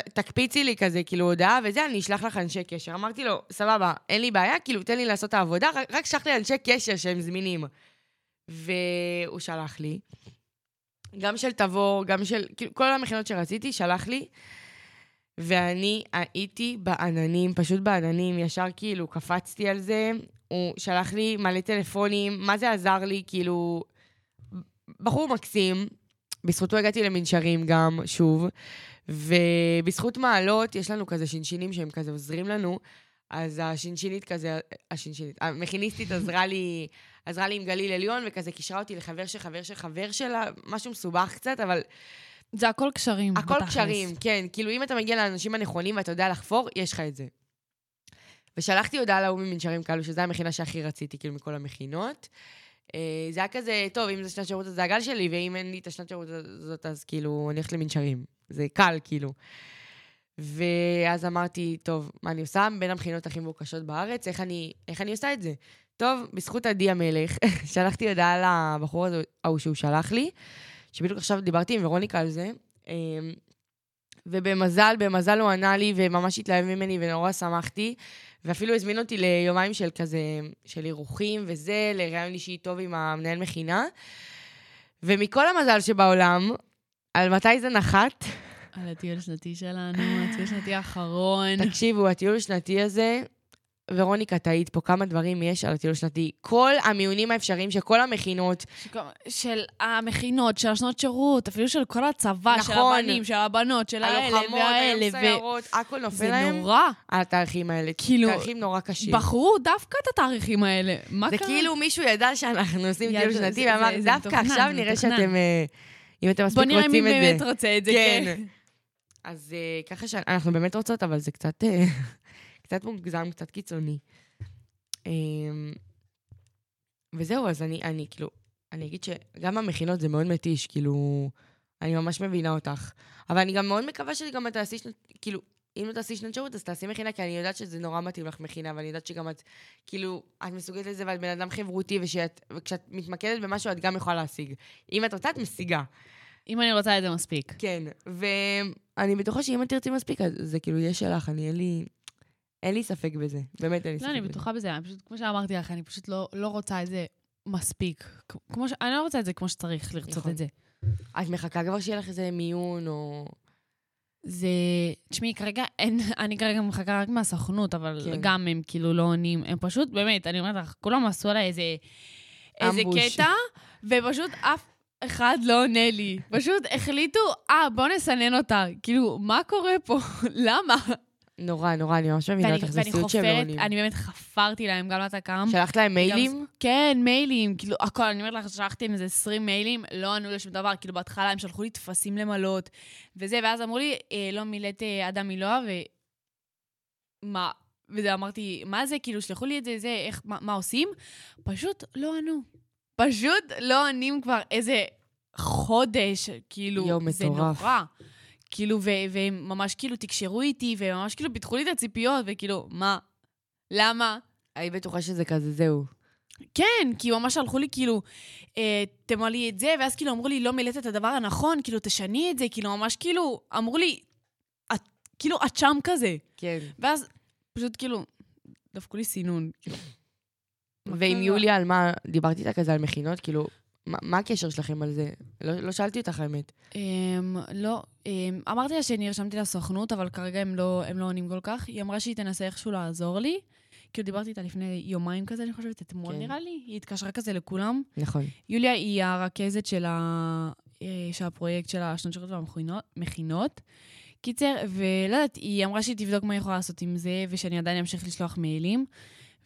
B: תקפיצי לי כזה, כאילו, הודעה וזה, אני אשלח לך אנשי קשר. אמרתי לו, סבבה, אין לי בעיה, כאילו, תן לי לעשות את העבודה, רק, שלח לי אנשי קשר שהם זמינים. והוא שלח לי. גם של תבור, גם של, כאילו, כל המכינות שרציתי, שלח לי. ואני הייתי בעננים, פשוט בעננים, ישר כאילו קפצתי על זה. הוא שלח לי מלא טלפונים, מה זה עזר לי, כאילו... בחור מקסים, בזכותו הגעתי למנשרים גם, שוב, ובזכות מעלות יש לנו כזה שינשינים שהם כזה עוזרים לנו, אז השינשינית כזה, השינשינית, המכיניסטית עזרה לי, עזרה לי עם גליל עליון, וכזה קישרה אותי לחבר של חבר של חבר שלה, משהו מסובך קצת, אבל
C: זה הכל קשרים.
B: הכל
C: בתכלס.
B: קשרים, כן. כאילו, אם אתה מגיע לאנשים הנכונים ואתה יודע לחפור, יש לך את זה. ושלחתי הודעה להוא ממנשרים כאלו, שזו המכינה שהכי רציתי, כאילו, מכל המכינות. אה, זה היה כזה, טוב, אם זה שנת שירות, אז זה הגל שלי, ואם אין לי את השנת שירות הזאת, אז כאילו, אני הולכת למנשרים. זה קל, כאילו. ואז אמרתי, טוב, מה אני עושה? בין המכינות הכי מבוקשות בארץ, איך אני, איך אני עושה את זה? טוב, בזכות עדי המלך, שלחתי הודעה לבחור הזה- ההוא שהוא שלח לי, שבדיוק עכשיו דיברתי עם ורוניקה על זה, אמ, ובמזל, במזל הוא ענה לי וממש התלהב ממני ונורא שמחתי, ואפילו הזמין אותי ליומיים של כזה, של אירוחים וזה, לראיון אישי טוב עם המנהל מכינה. ומכל המזל שבעולם, על מתי זה נחת?
C: על הטיול השנתי שלנו, הטיול השנתי האחרון.
B: תקשיבו, הטיול השנתי הזה, ורוניקה, טעית פה כמה דברים יש על הטיול השנתי. כל המיונים האפשריים של כל המכינות,
C: של המכינות, של השנות שירות, אפילו של כל הצבא, של
B: נכון.
C: הבנים, של הבנות, של האלה
B: הלוחמות,
C: והאלה.
B: היום סיירות, הכל נופל
C: זה
B: להם
C: נורא.
B: על התאריכים האלה.
C: כאילו,
B: תאריכים נורא קשים.
C: בחרו דווקא את התאריכים האלה. מה
B: זה
C: קרה?
B: כאילו מישהו ידע שאנחנו עושים טיול
C: זה-
B: שנתי,
C: זה-
B: ואמר,
C: זה
B: דווקא עכשיו
C: זה
B: נראה
C: מתוכנן."
B: שאתם, אה, אם אתם
C: בוא
B: מספיק
C: נראה מי
B: רוצים את זה.
C: באמת רוצה את זה, כן.
B: כן. אז אה, ככה שאנחנו באמת רוצות, אבל זה קצת, אה, קצת מוגזם, קצת קיצוני. אמ, וזהו, אז אני, אני כאילו, אני אגיד שגם המכינות זה מאוד מתיש, כאילו, אני ממש מבינה אותך. אבל אני גם מאוד מקווה שגם את תעשי שנת, כאילו, אם לא תעשי שנת שירות, אז תעשי מכינה, כי אני יודעת שזה נורא מתאים לך מכינה, ואני יודעת שגם את, כאילו, את מסוגלת לזה, ואת בן אדם חברותי, ושאת, וכשאת מתמקדת במשהו, את גם יכולה להשיג. אם את רוצה, את משיגה.
C: אם אני רוצה את זה מספיק.
B: כן, ואני בטוחה שאם את תרצי מספיק, אז זה כאילו יהיה שלך, אני אין לי... אין לי ספק בזה. באמת אין לי ספק
C: לא,
B: בזה.
C: אני בטוחה בזה, אני פשוט, כמו שאמרתי לך, אני פשוט לא, לא רוצה את זה מספיק. כמו ש... אני לא רוצה את זה כמו שצריך לרצות
B: נכון.
C: את זה.
B: את מחכה כבר שיהיה לך איזה מיון, או...
C: זה... תשמעי, כרגע אין... אני כרגע מחכה רק מהסוכנות, אבל
B: כן.
C: גם הם כאילו לא עונים. הם פשוט, באמת, אני אומרת לך, כולם עשו עליי איזה... איזה. קטע, ופשוט אף אחד לא עונה לי. פשוט החליטו, אה, בוא נסנן אותה. כאילו, מה קורה פה? למה?
B: נורא, נורא, אני ממש מבינה אותך, זה
C: ואני
B: סיוט שהם לא עונים.
C: אני באמת חפרתי להם גם לתק"ם.
B: שלחת להם מיילים?
C: כן, מיילים, כאילו, הכל, אני אומרת לך, שלחתי להם איזה 20 מיילים, לא ענו לשום דבר, כאילו, בהתחלה הם שלחו לי טפסים למלות, וזה, ואז אמרו לי, אה, לא מילאת אה, אדם מילואה, ו... מה? וזה, אמרתי, מה זה? כאילו, שלחו לי את זה, זה, איך, מה, מה עושים? פשוט לא ענו. פשוט לא עונים כבר איזה חודש, כאילו,
B: יואו,
C: זה
B: מטורף.
C: נורא. כאילו, והם ממש כאילו תקשרו איתי, והם ממש כאילו פיתחו לי את הציפיות, וכאילו, מה? למה?
B: היית בטוחה שזה כזה, זהו.
C: כן, כי ממש שלחו לי כאילו, אה, תמלאי את זה, ואז כאילו אמרו לי, לא מילאת את הדבר הנכון, כאילו, תשני את זה, כאילו, ממש כאילו, אמרו לי, את, כאילו, את שם כזה.
B: כן.
C: ואז פשוט כאילו, דפקו לי סינון.
B: ועם
C: קרה?
B: יוליה, על מה, דיברתי איתה כזה על מכינות, כאילו, מה הקשר שלכם על זה? לא לא שאלתי אותך, האמת.
C: אמ, לא, אמ, אמרתי לה שנרשמתי לסוכנות, אבל כרגע הם לא, הם לא עונים כל כך. היא אמרה שהיא תנסה איכשהו לעזור לי. כאילו, דיברתי איתה לפני יומיים כזה, אני חושבת, אתמול
B: כן.
C: נראה לי. היא התקשרה כזה לכולם.
B: נכון.
C: יוליה היא הרכזת של, ה... אה, של הפרויקט של השנות שירות והמכינות. קיצר, ולא יודעת, היא אמרה שהיא תבדוק מה היא יכולה לעשות עם זה, ושאני עדיין אמשיך לשלוח מיילים.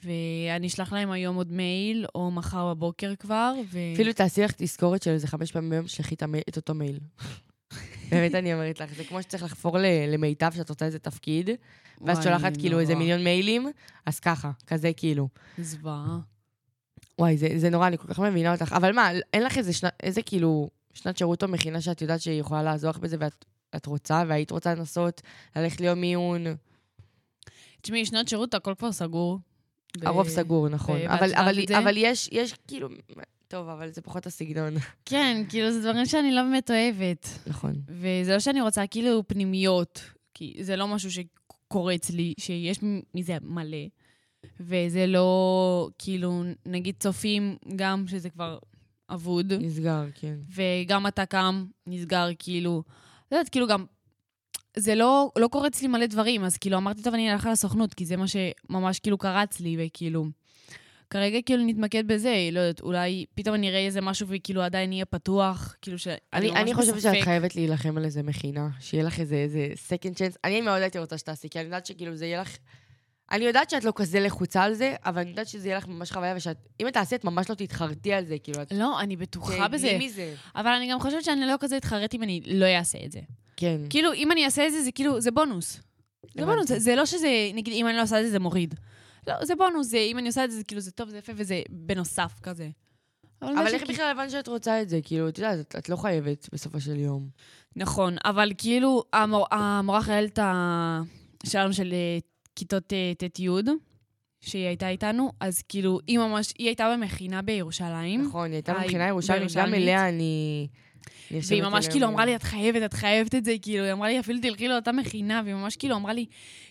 C: ואני אשלח להם היום עוד מייל, או מחר בבוקר כבר, ו...
B: אפילו תעשי לך תזכורת של איזה חמש פעמים ביום, תשלחי את אותו מייל. באמת, אני אומרת לך, זה כמו שצריך לחפור למיטב שאת רוצה איזה תפקיד, ואז שולחת כאילו איזה. מיליון מיילים, אז ככה, כזה כאילו.
C: זוועה.
B: וואי, זה, זה נורא, אני כל כך מבינה אותך. אבל מה, אין לך איזה, שנה, איזה כאילו שנת שירות או מכינה שאת יודעת שהיא יכולה לעזור לך בזה ואת את רוצה, והיית רוצה לנסות ללכת ליום מיון?
C: תשמעי, שנות שירות, הכל כבר סגור.
B: הרוב סגור, נכון. אבל, אבל,
C: את?
B: אבל יש, יש כאילו... טוב, אבל זה פחות הסגנון.
C: כן, כאילו, זה דברים שאני לא באמת אוהבת.
B: נכון.
C: וזה לא שאני רוצה כאילו פנימיות, כי זה לא משהו שקורץ לי, שיש מזה מלא. וזה לא, כאילו, נגיד צופים גם, שזה כבר אבוד,
B: נסגר, כן.
C: וגם אתה קם, נסגר, כאילו, לא יודעת, כאילו גם, זה לא, לא קורץ לי מלא דברים, אז כאילו אמרתי, טוב, אני אלך לסוכנות, כי זה מה שממש כאילו קרץ לי, וכאילו, כרגע כאילו נתמקד בזה, לא יודעת, אולי פתאום אני אראה איזה משהו וכאילו עדיין יהיה פתוח, כאילו ש...
B: אני,
C: ממש
B: אני חושבת שאת. חייבת להילחם על איזה מכינה, שיהיה לך איזה, איזה second chance. אני מאוד הייתי רוצה שתעשי, כי אני יודעת שכאילו זה יהיה לך... אני יודעת שאת לא כזה לחוצה על זה, אבל אני יודעת שזה יהיה לך ממש חוויה, ושאת... אם את תעשי, את ממש לא תתחרטי על זה, כאילו, את...
C: לא, אני בטוחה בזה.
B: מזה.
C: אבל אני גם חושבת שאני לא כזה אתחרט אם אני לא אעשה את זה.
B: כן.
C: כאילו, אם אני אעשה את זה, זה כאילו, זה בונוס. זה. בונוס, זה, זה לא שזה, נגיד, אם אני לא עושה את זה, זה מוריד. לא, זה בונוס, זה, אם אני עושה את זה, זה כאילו, זה טוב, זה יפה, וזה בנוסף כזה.
B: אבל
C: מה
B: איך בכלל הבנת שאת רוצה את זה? כאילו, את יודעת, את- את לא חייבת בסופו של יום.
C: נכון, אבל כאילו, המור, המורה חיילת שלנו של אה, כיתות אה, ט'-י', שהיא הייתה איתנו, אז כאילו, היא ממש, היא הייתה במכינה בירושלים.
B: נכון, היא הייתה מבחינה ירושלמית, גם. אליה אני...
C: והיא ממש כאילו אמרה לי, את חייבת, את חייבת את זה, כאילו, היא אמרה לי, אפילו תלכי לאותה מכינה, והיא ממש כאילו אמרה לי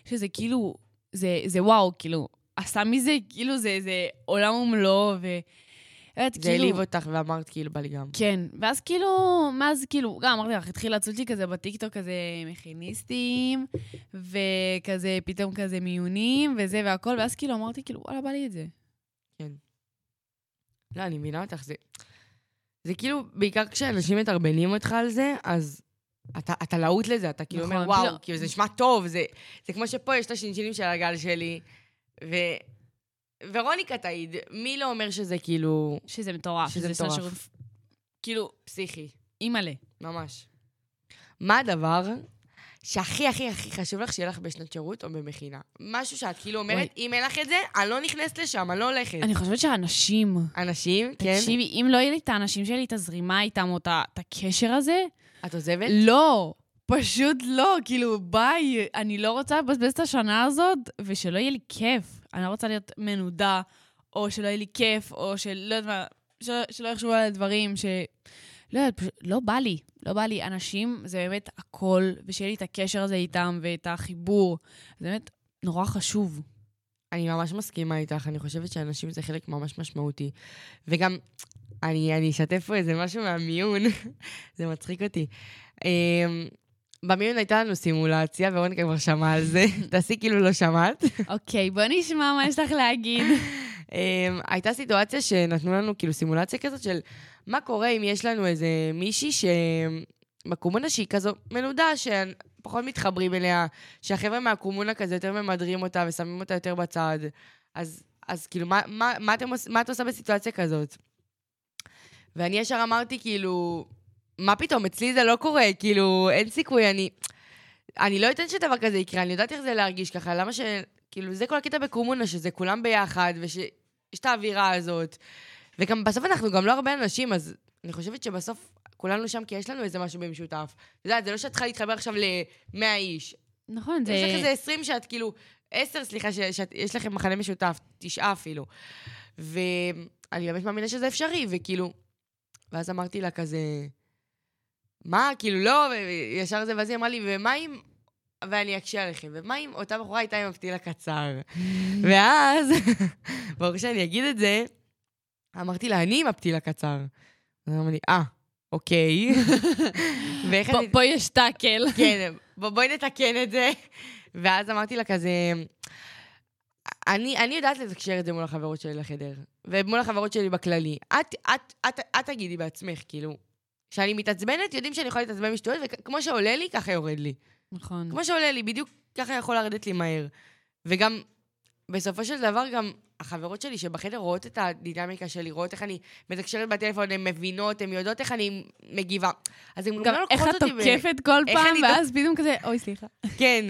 C: שזה כאילו, זה, זה וואו, כאילו, עשה מזה, כאילו, זה, זה עולם ומלואו, ו... את
B: זה
C: כאילו...
B: העליב אותך, ואמרת, כאילו, בא לי גם.
C: כן, ואז כאילו, מאז כאילו, גם אמרתי לך, התחיל לצוד לי כזה בטיקטוק כזה מכיניסטים, וכזה פתאום כזה מיונים, וזה והכל, ואז כאילו אמרתי, כאילו, וואלה, בא לי את זה.
B: לא, אני מבינה אותך, זה... זה כאילו, בעיקר כשאנשים מתרבנים אותך על זה, אז אתה, אתה להוט לזה, אתה כאילו
C: נכון,
B: אומר, וואו,
C: פתאום-
B: כאילו, זה נשמע טוב, זה, זה כמו שפה יש את השינשינים של הגל שלי, ו... ורוניקה תעיד, מי לא אומר שזה כאילו
C: שזה מטורף.
B: שזה
C: שנת
B: מטורף.
C: שירות- כאילו,
B: פסיכי?
C: אימא'לה.
B: ממש. מה הדבר שהכי הכי הכי חשוב לך שיהיה לך בשנת שירות או במכינה? משהו שאת כאילו אומרת,
C: וואי.
B: אם אין לך את זה, אני לא נכנסת לשם, אני לא הולכת.
C: אני חושבת שהאנשים,
B: אנשים, כן?
C: תקשיבי, אם לא יהיה לי את האנשים שלי, את הזרימה איתם, או את הקשר הזה,
B: את עוזבת?
C: לא. פשוט לא, כאילו, ביי, אני לא רוצה לבזבז את השנה הזאת, ושלא יהיה לי כיף. אני לא רוצה להיות מנודה, או שלא יהיה לי כיף, או שלא יודעת מה, שלא, שלא יחשבו על הדברים, ש... לא יודעת, פשוט לא בא לי. לא בא לי. אנשים זה באמת הכל, ושיהיה לי את הקשר הזה איתם, ואת החיבור. זה באמת נורא חשוב.
B: אני ממש מסכימה איתך, אני חושבת שאנשים זה חלק ממש משמעותי. וגם, אני, אני אשתף פה איזה משהו מהמיון, זה מצחיק אותי. Um, במיון הייתה לנו סימולציה, ורוניקה כבר שמעה על זה, תעשי כאילו לא שמעת.
C: אוקיי, בוא נשמע מה יש לך להגיד.
B: um, הייתה סיטואציה שנתנו לנו כאילו סימולציה כזאת של מה קורה אם יש לנו איזה מישהי שבקומונה שהיא כזו מנודה, שפחות מתחברים אליה, שהחבר'ה מהקומונה כזה יותר ממדרים אותה ושמים אותה יותר בצד. אז, אז כאילו, מה, מה, מה, אתם, מה את עושה בסיטואציה כזאת? ואני ישר אמרתי, כאילו, מה פתאום, אצלי זה לא קורה, כאילו, אין סיכוי, אני... אני לא אתן שדבר כזה יקרה, אני יודעת איך זה להרגיש ככה, למה ש... כאילו, זה כל הקטע בקומונה, שזה כולם ביחד, ושיש את האווירה הזאת. וגם בסוף אנחנו גם לא הרבה אנשים, אז אני חושבת שבסוף כולנו שם כי יש לנו איזה משהו במשותף. את יודעת, זה לא שאת צריכה להתחבר עכשיו ל-100 איש.
C: נכון, זה...
B: יש לך איזה 20 שאת כאילו, 10, סליחה, שיש לכם מחנה משותף, תשעה אפילו. ואני באמת מאמינה שזה אפשרי, וכאילו... ואז אמרתי לה כזה, מה, כאילו, לא, וישר זה, ואז היא אמרה לי, ומה אם... ואני אקשה עליכם, ומה אם אותה בחורה הייתה עם הפתיל הקצר? ואז, ברור שאני אגיד את זה, אמרתי לה, אני עם הפתיל הקצר. אז לי, אה, אוקיי.
C: פה- יש טאקל.
B: כן, בוא, בואי נתקן את זה. ואז אמרתי לה כזה, אני, אני יודעת לתקשר את זה מול החברות שלי לחדר, ומול החברות שלי בכללי. את, את, את, את תגידי בעצמך, כאילו, כשאני מתעצבנת, יודעים שאני יכולה להתעצבן משטויות, וכמו שעולה לי, ככה יורד לי.
C: נכון.
B: כמו שעולה לי, בדיוק ככה יכול לרדת לי מהר. וגם, בסופו של דבר, גם החברות שלי שבחדר רואות את הדינמיקה שלי, רואות איך אני מתקשרת בטלפון, הן מבינות, הן יודעות איך אני מגיבה. אז הן
C: גם
B: לא
C: איך
B: לוקחות
C: את
B: אותי ב-
C: תוקפת כל
B: איך
C: פעם, ואז פתאום כזה, אוי, סליחה.
B: כן.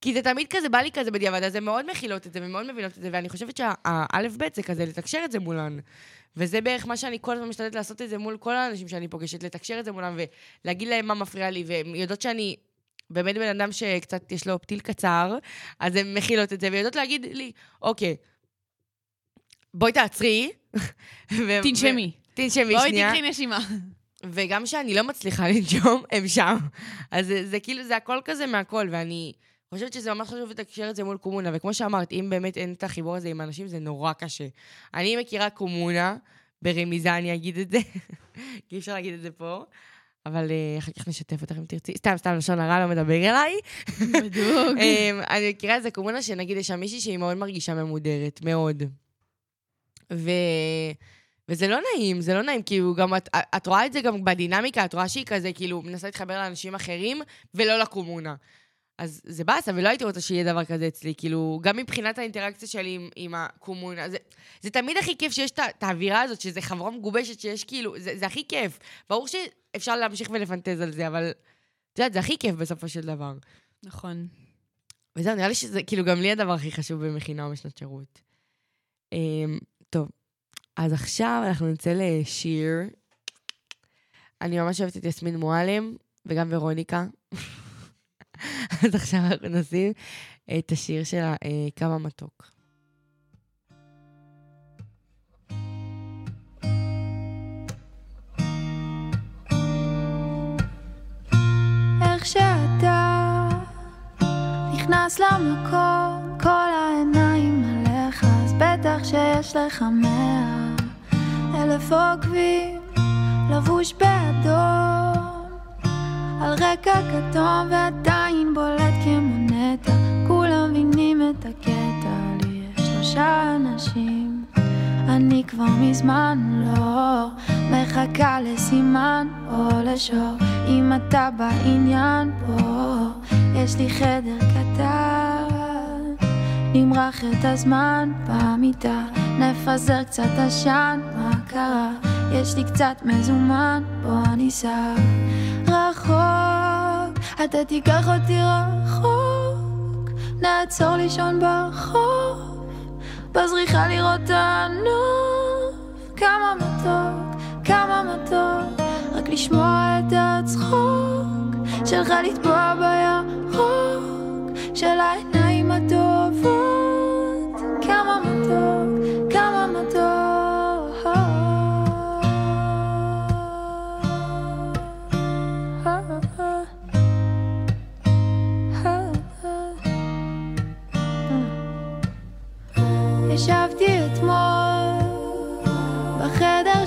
B: כי זה תמיד כזה, בא לי כזה בדיעבד, אז הן מאוד מכילות את זה ומאוד מבינות את זה, ואני חושבת שהאלף-בית זה כזה לתקשר את זה מולן. וזה בערך מה שאני כל הזמן משתדלת לעשות את זה מול כל האנשים שאני פוגשת, לתקשר את זה מולם ולהגיד להם מה מפריע לי, והן יודעות שאני באמת בן אדם שקצת יש לו פתיל קצר, אז הן מכילות את זה, ויודעות להגיד לי, אוקיי, בואי תעצרי.
C: תנשמי.
B: תנשמי
C: בואי
B: שנייה.
C: תקחי נשימה.
B: וגם כשאני לא מצליחה לנשום, הם שם. אז זה, זה כאילו, זה הכל כזה מהכל, ואני חושבת שזה ממש חשוב לתקשר את זה מול קומונה, וכמו שאמרת, אם באמת אין את החיבור הזה עם אנשים, זה נורא קשה. אני מכירה קומונה, ברמיזה אני אגיד את זה, כי אי אפשר להגיד את זה פה, אבל אה, אחר כך נשתף אותך אם תרצי. סתם, סתם, לשון הרע לא מדבר אליי.
C: בדיוק.
B: אמ, אני מכירה איזה קומונה שנגיד יש שם מישהי שהיא מאוד מרגישה ממודרת, מאוד. ו... וזה לא נעים, זה לא נעים, כאילו גם את, את רואה את זה גם בדינמיקה, את רואה שהיא כזה כאילו מנסה להתחבר לאנשים אחרים ולא לקומונה. אז זה באסה, ולא הייתי רוצה שיהיה דבר כזה אצלי, כאילו, גם מבחינת האינטראקציה שלי עם, עם הקומונה, זה, זה תמיד הכי כיף שיש את האווירה הזאת, שזה חברה מגובשת, שיש כאילו, זה, זה הכי כיף. ברור שאפשר להמשיך ולפנטז על זה, אבל את יודעת, זה הכי כיף בסופו של דבר.
C: נכון.
B: וזהו, נראה לי שזה כאילו גם לי הדבר הכי חשוב במכינה או בשנת שירות. אמ, טוב, אז עכשיו אנחנו נצא לשיר. אני ממש אוהבת את יסמין מועלם, וגם ורוניקה. אז עכשיו אנחנו נשים את השיר שלה, אה, כמה מתוק.
E: איך שאתה נכנס למקום, כל העיניים עליך, אז בטח שיש לך מאה אלף עוקבים, לבוש באדום, על רקע כתום ועדיין שלושה אנשים, אני כבר מזמן לא מחכה לסימן או לשור, אם אתה בעניין פה, יש לי חדר קטן, נמרח את הזמן במיטה, נפזר קצת עשן, מה קרה? יש לי קצת מזומן, בוא ניסע רחוק, אתה תיקח אותי רחוק, נעצור לישון ברחוב, בזריחה לראות הנוף, כמה מתוק, כמה מתוק, רק לשמוע את הצחוק שלך לטבוע בירוק של העיניים הטובות,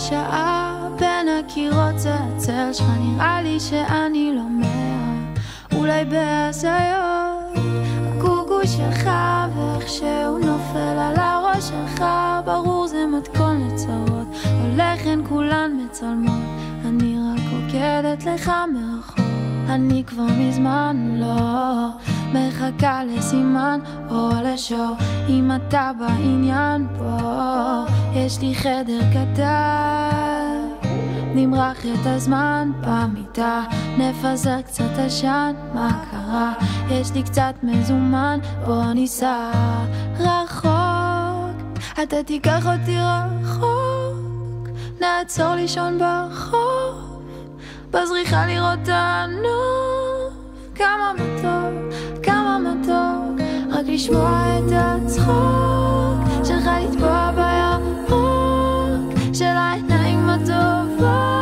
E: שעה בין הקירות זה הצל שלך. נראה לי שאני לא מאה אולי בהזיות. הקוקו שלך ואיך שהוא נופל על הראש שלך. ברור זה מתכון לצרות. הולך הן כולן מצלמות. אני רק עוקדת לך מרחוק אני כבר מזמן לא מחכה לסימן או לשור. אם אתה בעניין פה יש לי חדר קטן. נמרח את הזמן במיטה נפזר קצת עשן מה קרה? יש לי קצת מזומן בוא ניסע רחוק. אתה תיקח אותי רחוק נעצור לישון ברחוב בזריחה לראות את הנוף כמה מתוק, כמה מתוק רק לשמוע את הצחוק שלך לטבוע בירוק של העיניים הטובות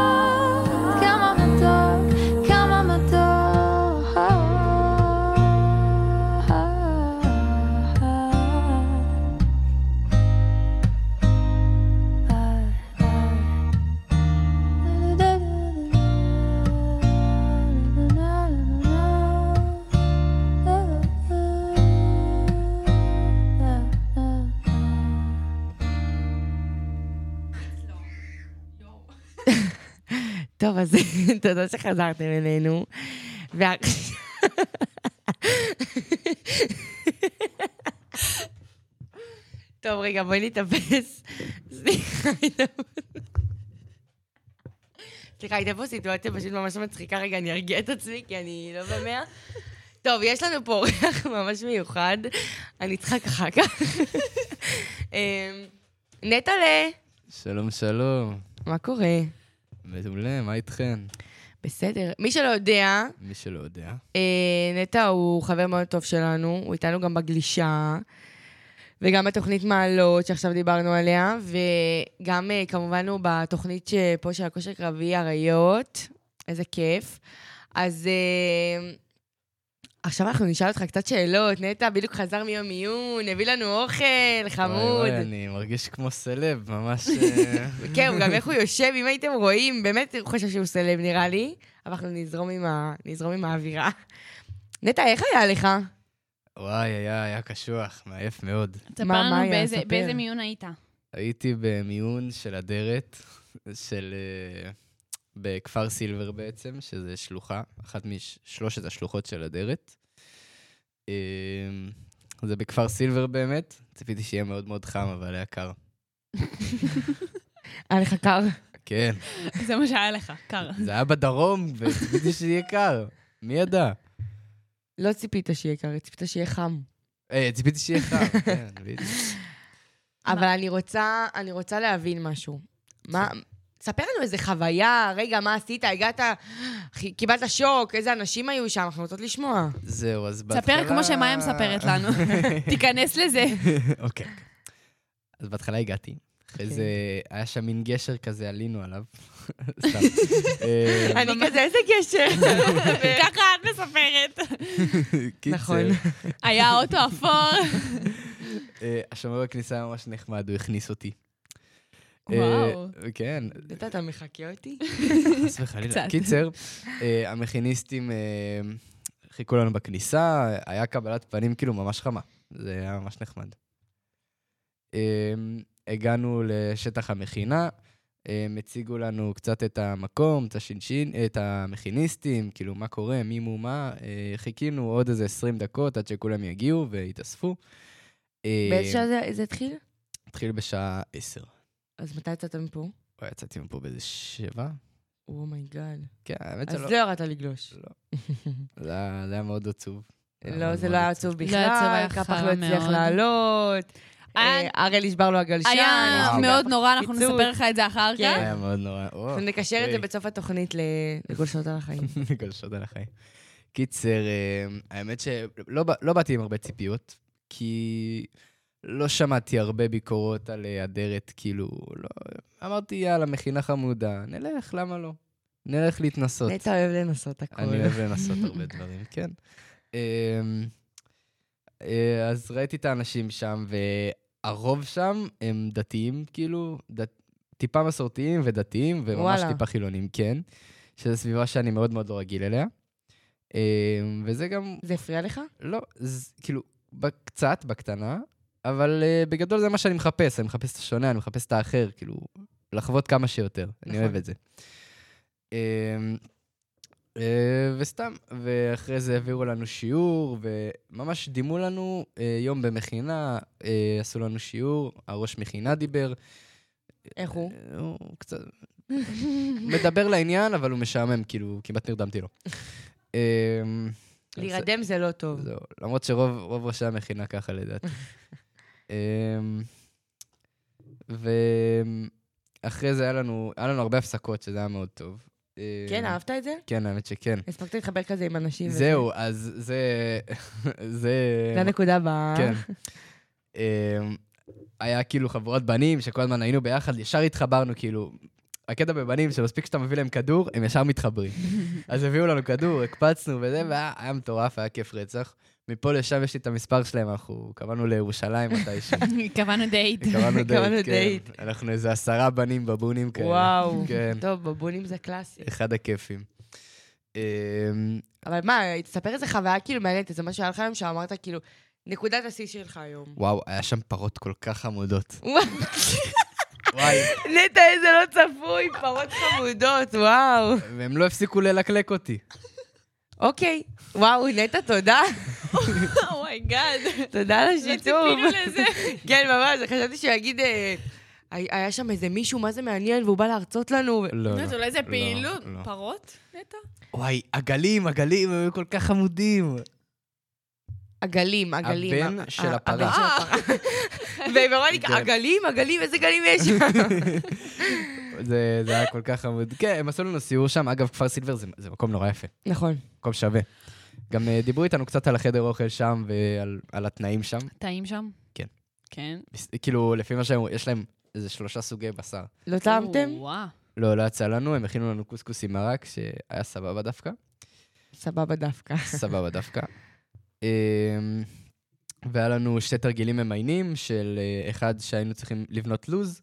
B: טוב, אז תודה שחזרתם אלינו. ועכשיו... טוב, רגע, בואי נתאפס. סליחה, הייתה פה- סליחה, הייתה פה סיטואציה פשוט ממש מצחיקה. רגע, אני ארגיע את עצמי, כי אני לא במאה. טוב, יש לנו פה אורח ממש מיוחד. אני אצחק אחר כך. אמ, נטעלה,
F: שלום, שלום.
B: מה קורה?
F: מעולה, מה איתכן?
B: בסדר. מי שלא יודע,
F: מי שלא יודע.
B: אה, נטע הוא חבר מאוד טוב שלנו, הוא איתנו גם בגלישה, וגם בתוכנית מעלות שעכשיו דיברנו עליה, וגם אה, כמובן הוא בתוכנית שפה של הכושר קרבי אריות, איזה כיף. אז אה, עכשיו אנחנו נשאל אותך קצת שאלות. נטע בדיוק חזר מיום עיון, הביא לנו אוכל, חמוד.
F: וואי, וואי, אני מרגיש כמו סלב, ממש... אה,
B: כן, גם איך הוא יושב, אם הייתם רואים, באמת הוא חושב שהוא סלב נראה לי, אבל אנחנו נזרום עם, ה... נזרום עם האווירה. נטע, איך היה לך?
F: וואי, היה, היה קשוח, מעייף מאוד.
C: תספר
B: מה- מה
C: לנו
B: היה?
C: באיזה-. באיזה מיון היית.
F: הייתי במיון של אדרת, של... אה, בכפר סילבר בעצם, שזה שלוחה, אחת משלושת השלוחות של אדרת. אה, זה בכפר סילבר באמת, ציפיתי שיהיה מאוד מאוד חם, אבל היה קר.
B: היה לך קר?
F: כן,
C: זה מה שהיה לך, קר.
F: זה היה בדרום, וציפיתי שיהיה קר. מי ידע?
B: לא ציפית שיהיה קר, ציפית שיהיה חם.
F: אה, ציפיתי שיהיה חם, כן, בדיוק.
B: אבל אני רוצה, אני רוצה להבין משהו. מה... ספר לנו איזה חוויה, רגע, מה עשית? הגעת, קיבלת שוק, איזה אנשים היו שם, אנחנו רוצות לשמוע.
F: זהו, אז בהתחלה...
C: ספר כמו שמאיה מספרת לנו. תיכנס לזה.
F: אוקיי. אז בהתחלה הגעתי. אחרי זה היה שם מין גשר כזה, עלינו עליו. סתם. אה,
B: אני כזה, איזה גשר.
C: ככה את מספרת.
B: נכון.
C: היה אוטו אפור.
F: אה, השומר בכניסה היה ממש נחמד, הוא הכניס אותי. אה,
C: וואו.
F: כן,
B: נטע, אתה מחקה אותי?
F: חס וחלילה.
C: קצת.
F: קיצר, אה, המכיניסטים אה, חיכו לנו בכניסה, היה קבלת פנים כאילו ממש חמה. זה היה ממש נחמד. הגענו לשטח המכינה, הם הציגו לנו קצת את המקום, את השינשין, את המכיניסטים, כאילו מה קורה, מי מו מה. חיכינו עוד איזה 20 דקות עד שכולם יגיעו ויתאספו.
B: באיזה שעה זה- זה התחיל?
F: התחיל בשעה 10.
B: אז מתי יצאת מפה?
F: יצאתי מפה באיזה שבע?
B: oh my god.
F: כן, האמת
B: אז
F: שלא.
B: לא ירדת לגלוש.
F: זה היה זה היה מאוד עצוב.
B: לא, זה לא היה עצוב
C: לא
B: בכלל,
C: היה
B: קפח לא הצליח. לעלות.
C: היה-
B: אה, הראל נשבר לו הגלשן.
C: היה
F: וואו.
C: מאוד נורא, אנחנו. נספר לך את זה אחר
B: כן.
C: כך.
F: היה מאוד נורא.
B: נקשר את זה
F: אוקיי.
B: בסוף התוכנית לגולשות על החיים.
F: גולשות על החיים. קיצר, אה, האמת שלא לא באתי עם הרבה ציפיות, כי לא שמעתי הרבה ביקורות על אה, אדרת, כאילו, לא... אמרתי, יאללה, מכינה חמודה, נלך, למה לא? נלך להתנסות.
B: נטע אוהב לנסות הכול.
F: אני אוהב לנסות הרבה דברים, כן. אמ, אה, אז ראיתי את האנשים שם, והרוב שם הם דתיים, כאילו, דת... טיפה מסורתיים ודתיים, וממש
B: וואלה.
F: טיפה חילונים, כן. שזו סביבה שאני מאוד מאוד לא רגיל אליה. אה, וזה גם,
B: זה הפריע לך?
F: לא, זה, כאילו, קצת, בקטנה, אבל uh, בגדול זה מה שאני מחפש, אני מחפש את השונה, אני מחפש את האחר, כאילו, לחוות כמה שיותר, אני
B: נכון.
F: אוהב את זה. Uh, uh, וסתם, ואחרי זה העבירו לנו שיעור, וממש דימו לנו uh, יום במכינה, uh, עשו לנו שיעור, הראש מכינה דיבר.
B: איך הוא?
F: אה, הוא קצת... מדבר לעניין, אבל הוא משעמם, כאילו, כמעט נרדמתי לו. אה,
B: להירדם זה לא טוב.
F: זהו, למרות שרוב רוב ראשי המכינה ככה לדעתי. אמ, ואחרי זה היה לנו, היה לנו הרבה הפסקות, שזה היה מאוד טוב. אמ,
B: כן, אהבת את זה?
F: כן, האמת שכן.
B: הספקת להתחבר כזה עם אנשים.
F: זהו, אז זה... זה...
B: זה הנקודה הבאה.
F: כן. אמ, היה כאילו חבורת בנים, שכל הזמן היינו ביחד, ישר התחברנו, כאילו... הקטע בבנים, שמספיק שאתה מביא להם כדור, הם ישר מתחברים. אז הביאו לנו כדור, הקפצנו וזה, והיה היה מטורף, היה כיף רצח. מפה לשם יש לי את המספר שלהם, אנחנו קבענו לירושלים מתישהו.
C: קבענו דייט.
F: קבענו דייט, כן. אנחנו איזה עשרה בנים בבונים כאלה.
B: וואו.
F: כן,
B: טוב, בבונים זה קלאסי.
F: אחד הכיפים. אמ,
B: אבל מה, תספר איזה חוויה כאילו מעניינת, איזה משהו היה לך היום שאמרת כאילו, נקודת השיא שלך היום.
F: וואו, היה שם פרות כל כך חמודות. וואי,
B: נטע, איזה לא צפוי, פרות חמודות, וואו.
F: והם לא הפסיקו ללקלק אותי.
B: אוקיי. וואו, נטע, תודה.
C: oh my god.
B: תודה על השיתוף.
C: ציפינו לזה.
B: כן, ממש, חשבתי שהוא יגיד, אה, היה שם איזה מישהו, מה זה מעניין, והוא בא להרצות לנו.
F: לא,
C: אז
F: לא.
C: אולי זה
F: לא,
C: פעילות.
F: לא.
C: פרות? נטע?
F: וואי, עגלים, עגלים, הם היו כל כך חמודים.
B: עגלים, עגלים.
F: הבן
B: ה-
F: של
B: ה-
F: הפרה.
B: הבן של הפרה. וורוניקה,
F: כן.
B: עגלים, עגלים, איזה גלים יש שם?
F: זה, זה היה כל כך חמוד. כן, הם עשו לנו סיור שם. אגב, כפר סילבר זה, זה מקום נורא יפה,
B: נכון.
F: מקום שווה. גם uh, דיברו איתנו קצת על החדר אוכל שם ועל על התנאים שם.
C: טעים שם?
F: כן.
C: כן.
F: כאילו, לפי מה שהם, יש להם איזה שלושה סוגי בשר.
B: לא טעמתם?
F: לא, לא יצא לנו, הם הכינו לנו קוסקוס עם מרק, שהיה סבבה דווקא.
B: סבבה דווקא.
F: סבבה דווקא. אמ, והיה לנו שתי תרגילים ממיינים, של אה, אחד שהיינו צריכים לבנות לוז,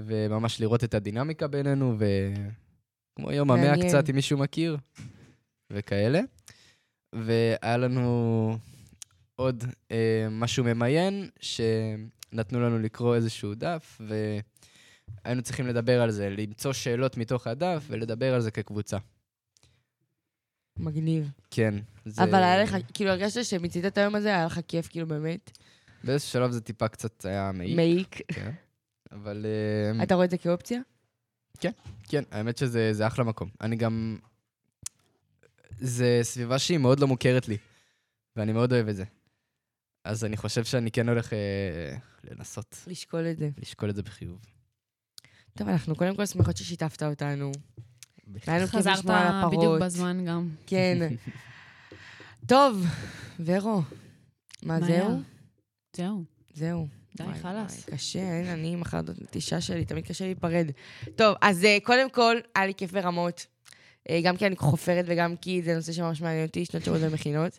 F: וממש לראות את הדינמיקה בינינו, וכמו יום המאה. קצת, אם מישהו מכיר, וכאלה. והיה לנו עוד אה, משהו ממיין, שנתנו לנו לקרוא איזשהו דף, והיינו צריכים לדבר על זה, למצוא שאלות מתוך הדף ולדבר על זה כקבוצה.
B: מגניב.
F: כן. זה...
B: אבל היה לך, כאילו, הרגשת שמיצית את היום הזה, היה לך כיף, כאילו, באמת.
F: באיזשהו שלב זה טיפה קצת היה מעיק.
B: מעיק.
F: כן. אבל אה,
B: אתה רואה את זה כאופציה?
F: כן, האמת שזה זה אחלה מקום. אני גם... זה סביבה שהיא מאוד לא מוכרת לי, ואני מאוד אוהב את זה. אז אני חושב שאני כן הולך אה, לנסות
B: לשקול את זה.
F: לשקול את זה בחיוב.
B: טוב, אנחנו קודם כל שמחות ששיתפת אותנו.
C: חזרת. בדיוק בזמן גם.
B: כן. טוב, ורו, מה,
C: מה
B: זהו?
C: היה? זהו.
B: זהו.
C: די, חלאס.
B: קשה, אין, אני מחר זאת נטישה שלי, תמיד קשה להיפרד. טוב, אז אה, קודם כל, היה לי כיף ברמות. אה, גם כי אני חופרת וגם כי זה נושא שממש מעניין אותי, שנות שירות ומכינות.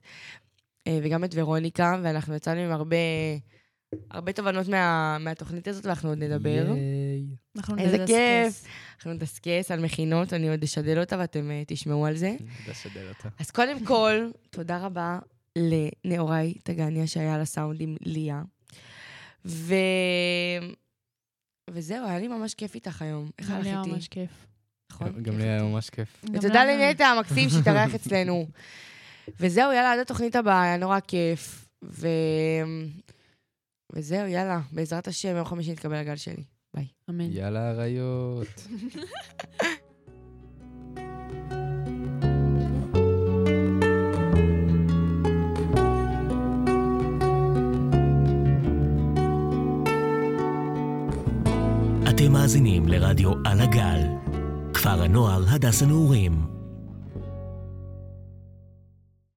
B: אה, וגם את ורוניקה, ואנחנו יצאנו עם הרבה, הרבה תובנות מה, מהתוכנית הזאת, ואנחנו עוד נדבר.
F: ייי.
C: אנחנו
B: איזה. כיף. אנחנו נדסקס על מכינות, אני עוד אשדל אותה ואתם אה, תשמעו על זה.
F: תודה שדל אותה.
B: אז קודם כל, תודה רבה לנאורי טגניה שהיה על הסאונד עם ליה. ו... וזהו, היה לי ממש כיף איתך היום. איך הלך
C: לי היה
B: איתי?
C: ממש כיף.
B: נכון?
F: גם- לי היה
B: איתי.
F: ממש כיף.
B: ותודה. לנטע המקסים שהתארח אצלנו. וזהו, יאללה, עד התוכנית הבאה, היה נורא כיף. ו... וזהו, יאללה, בעזרת השם, יום חמישי נתקבל הגל שלי. ביי.
C: אמן.
F: יאללה, אריות.
A: אתם מאזינים לרדיו על הגל, כפר הנוער הדס הנעורים.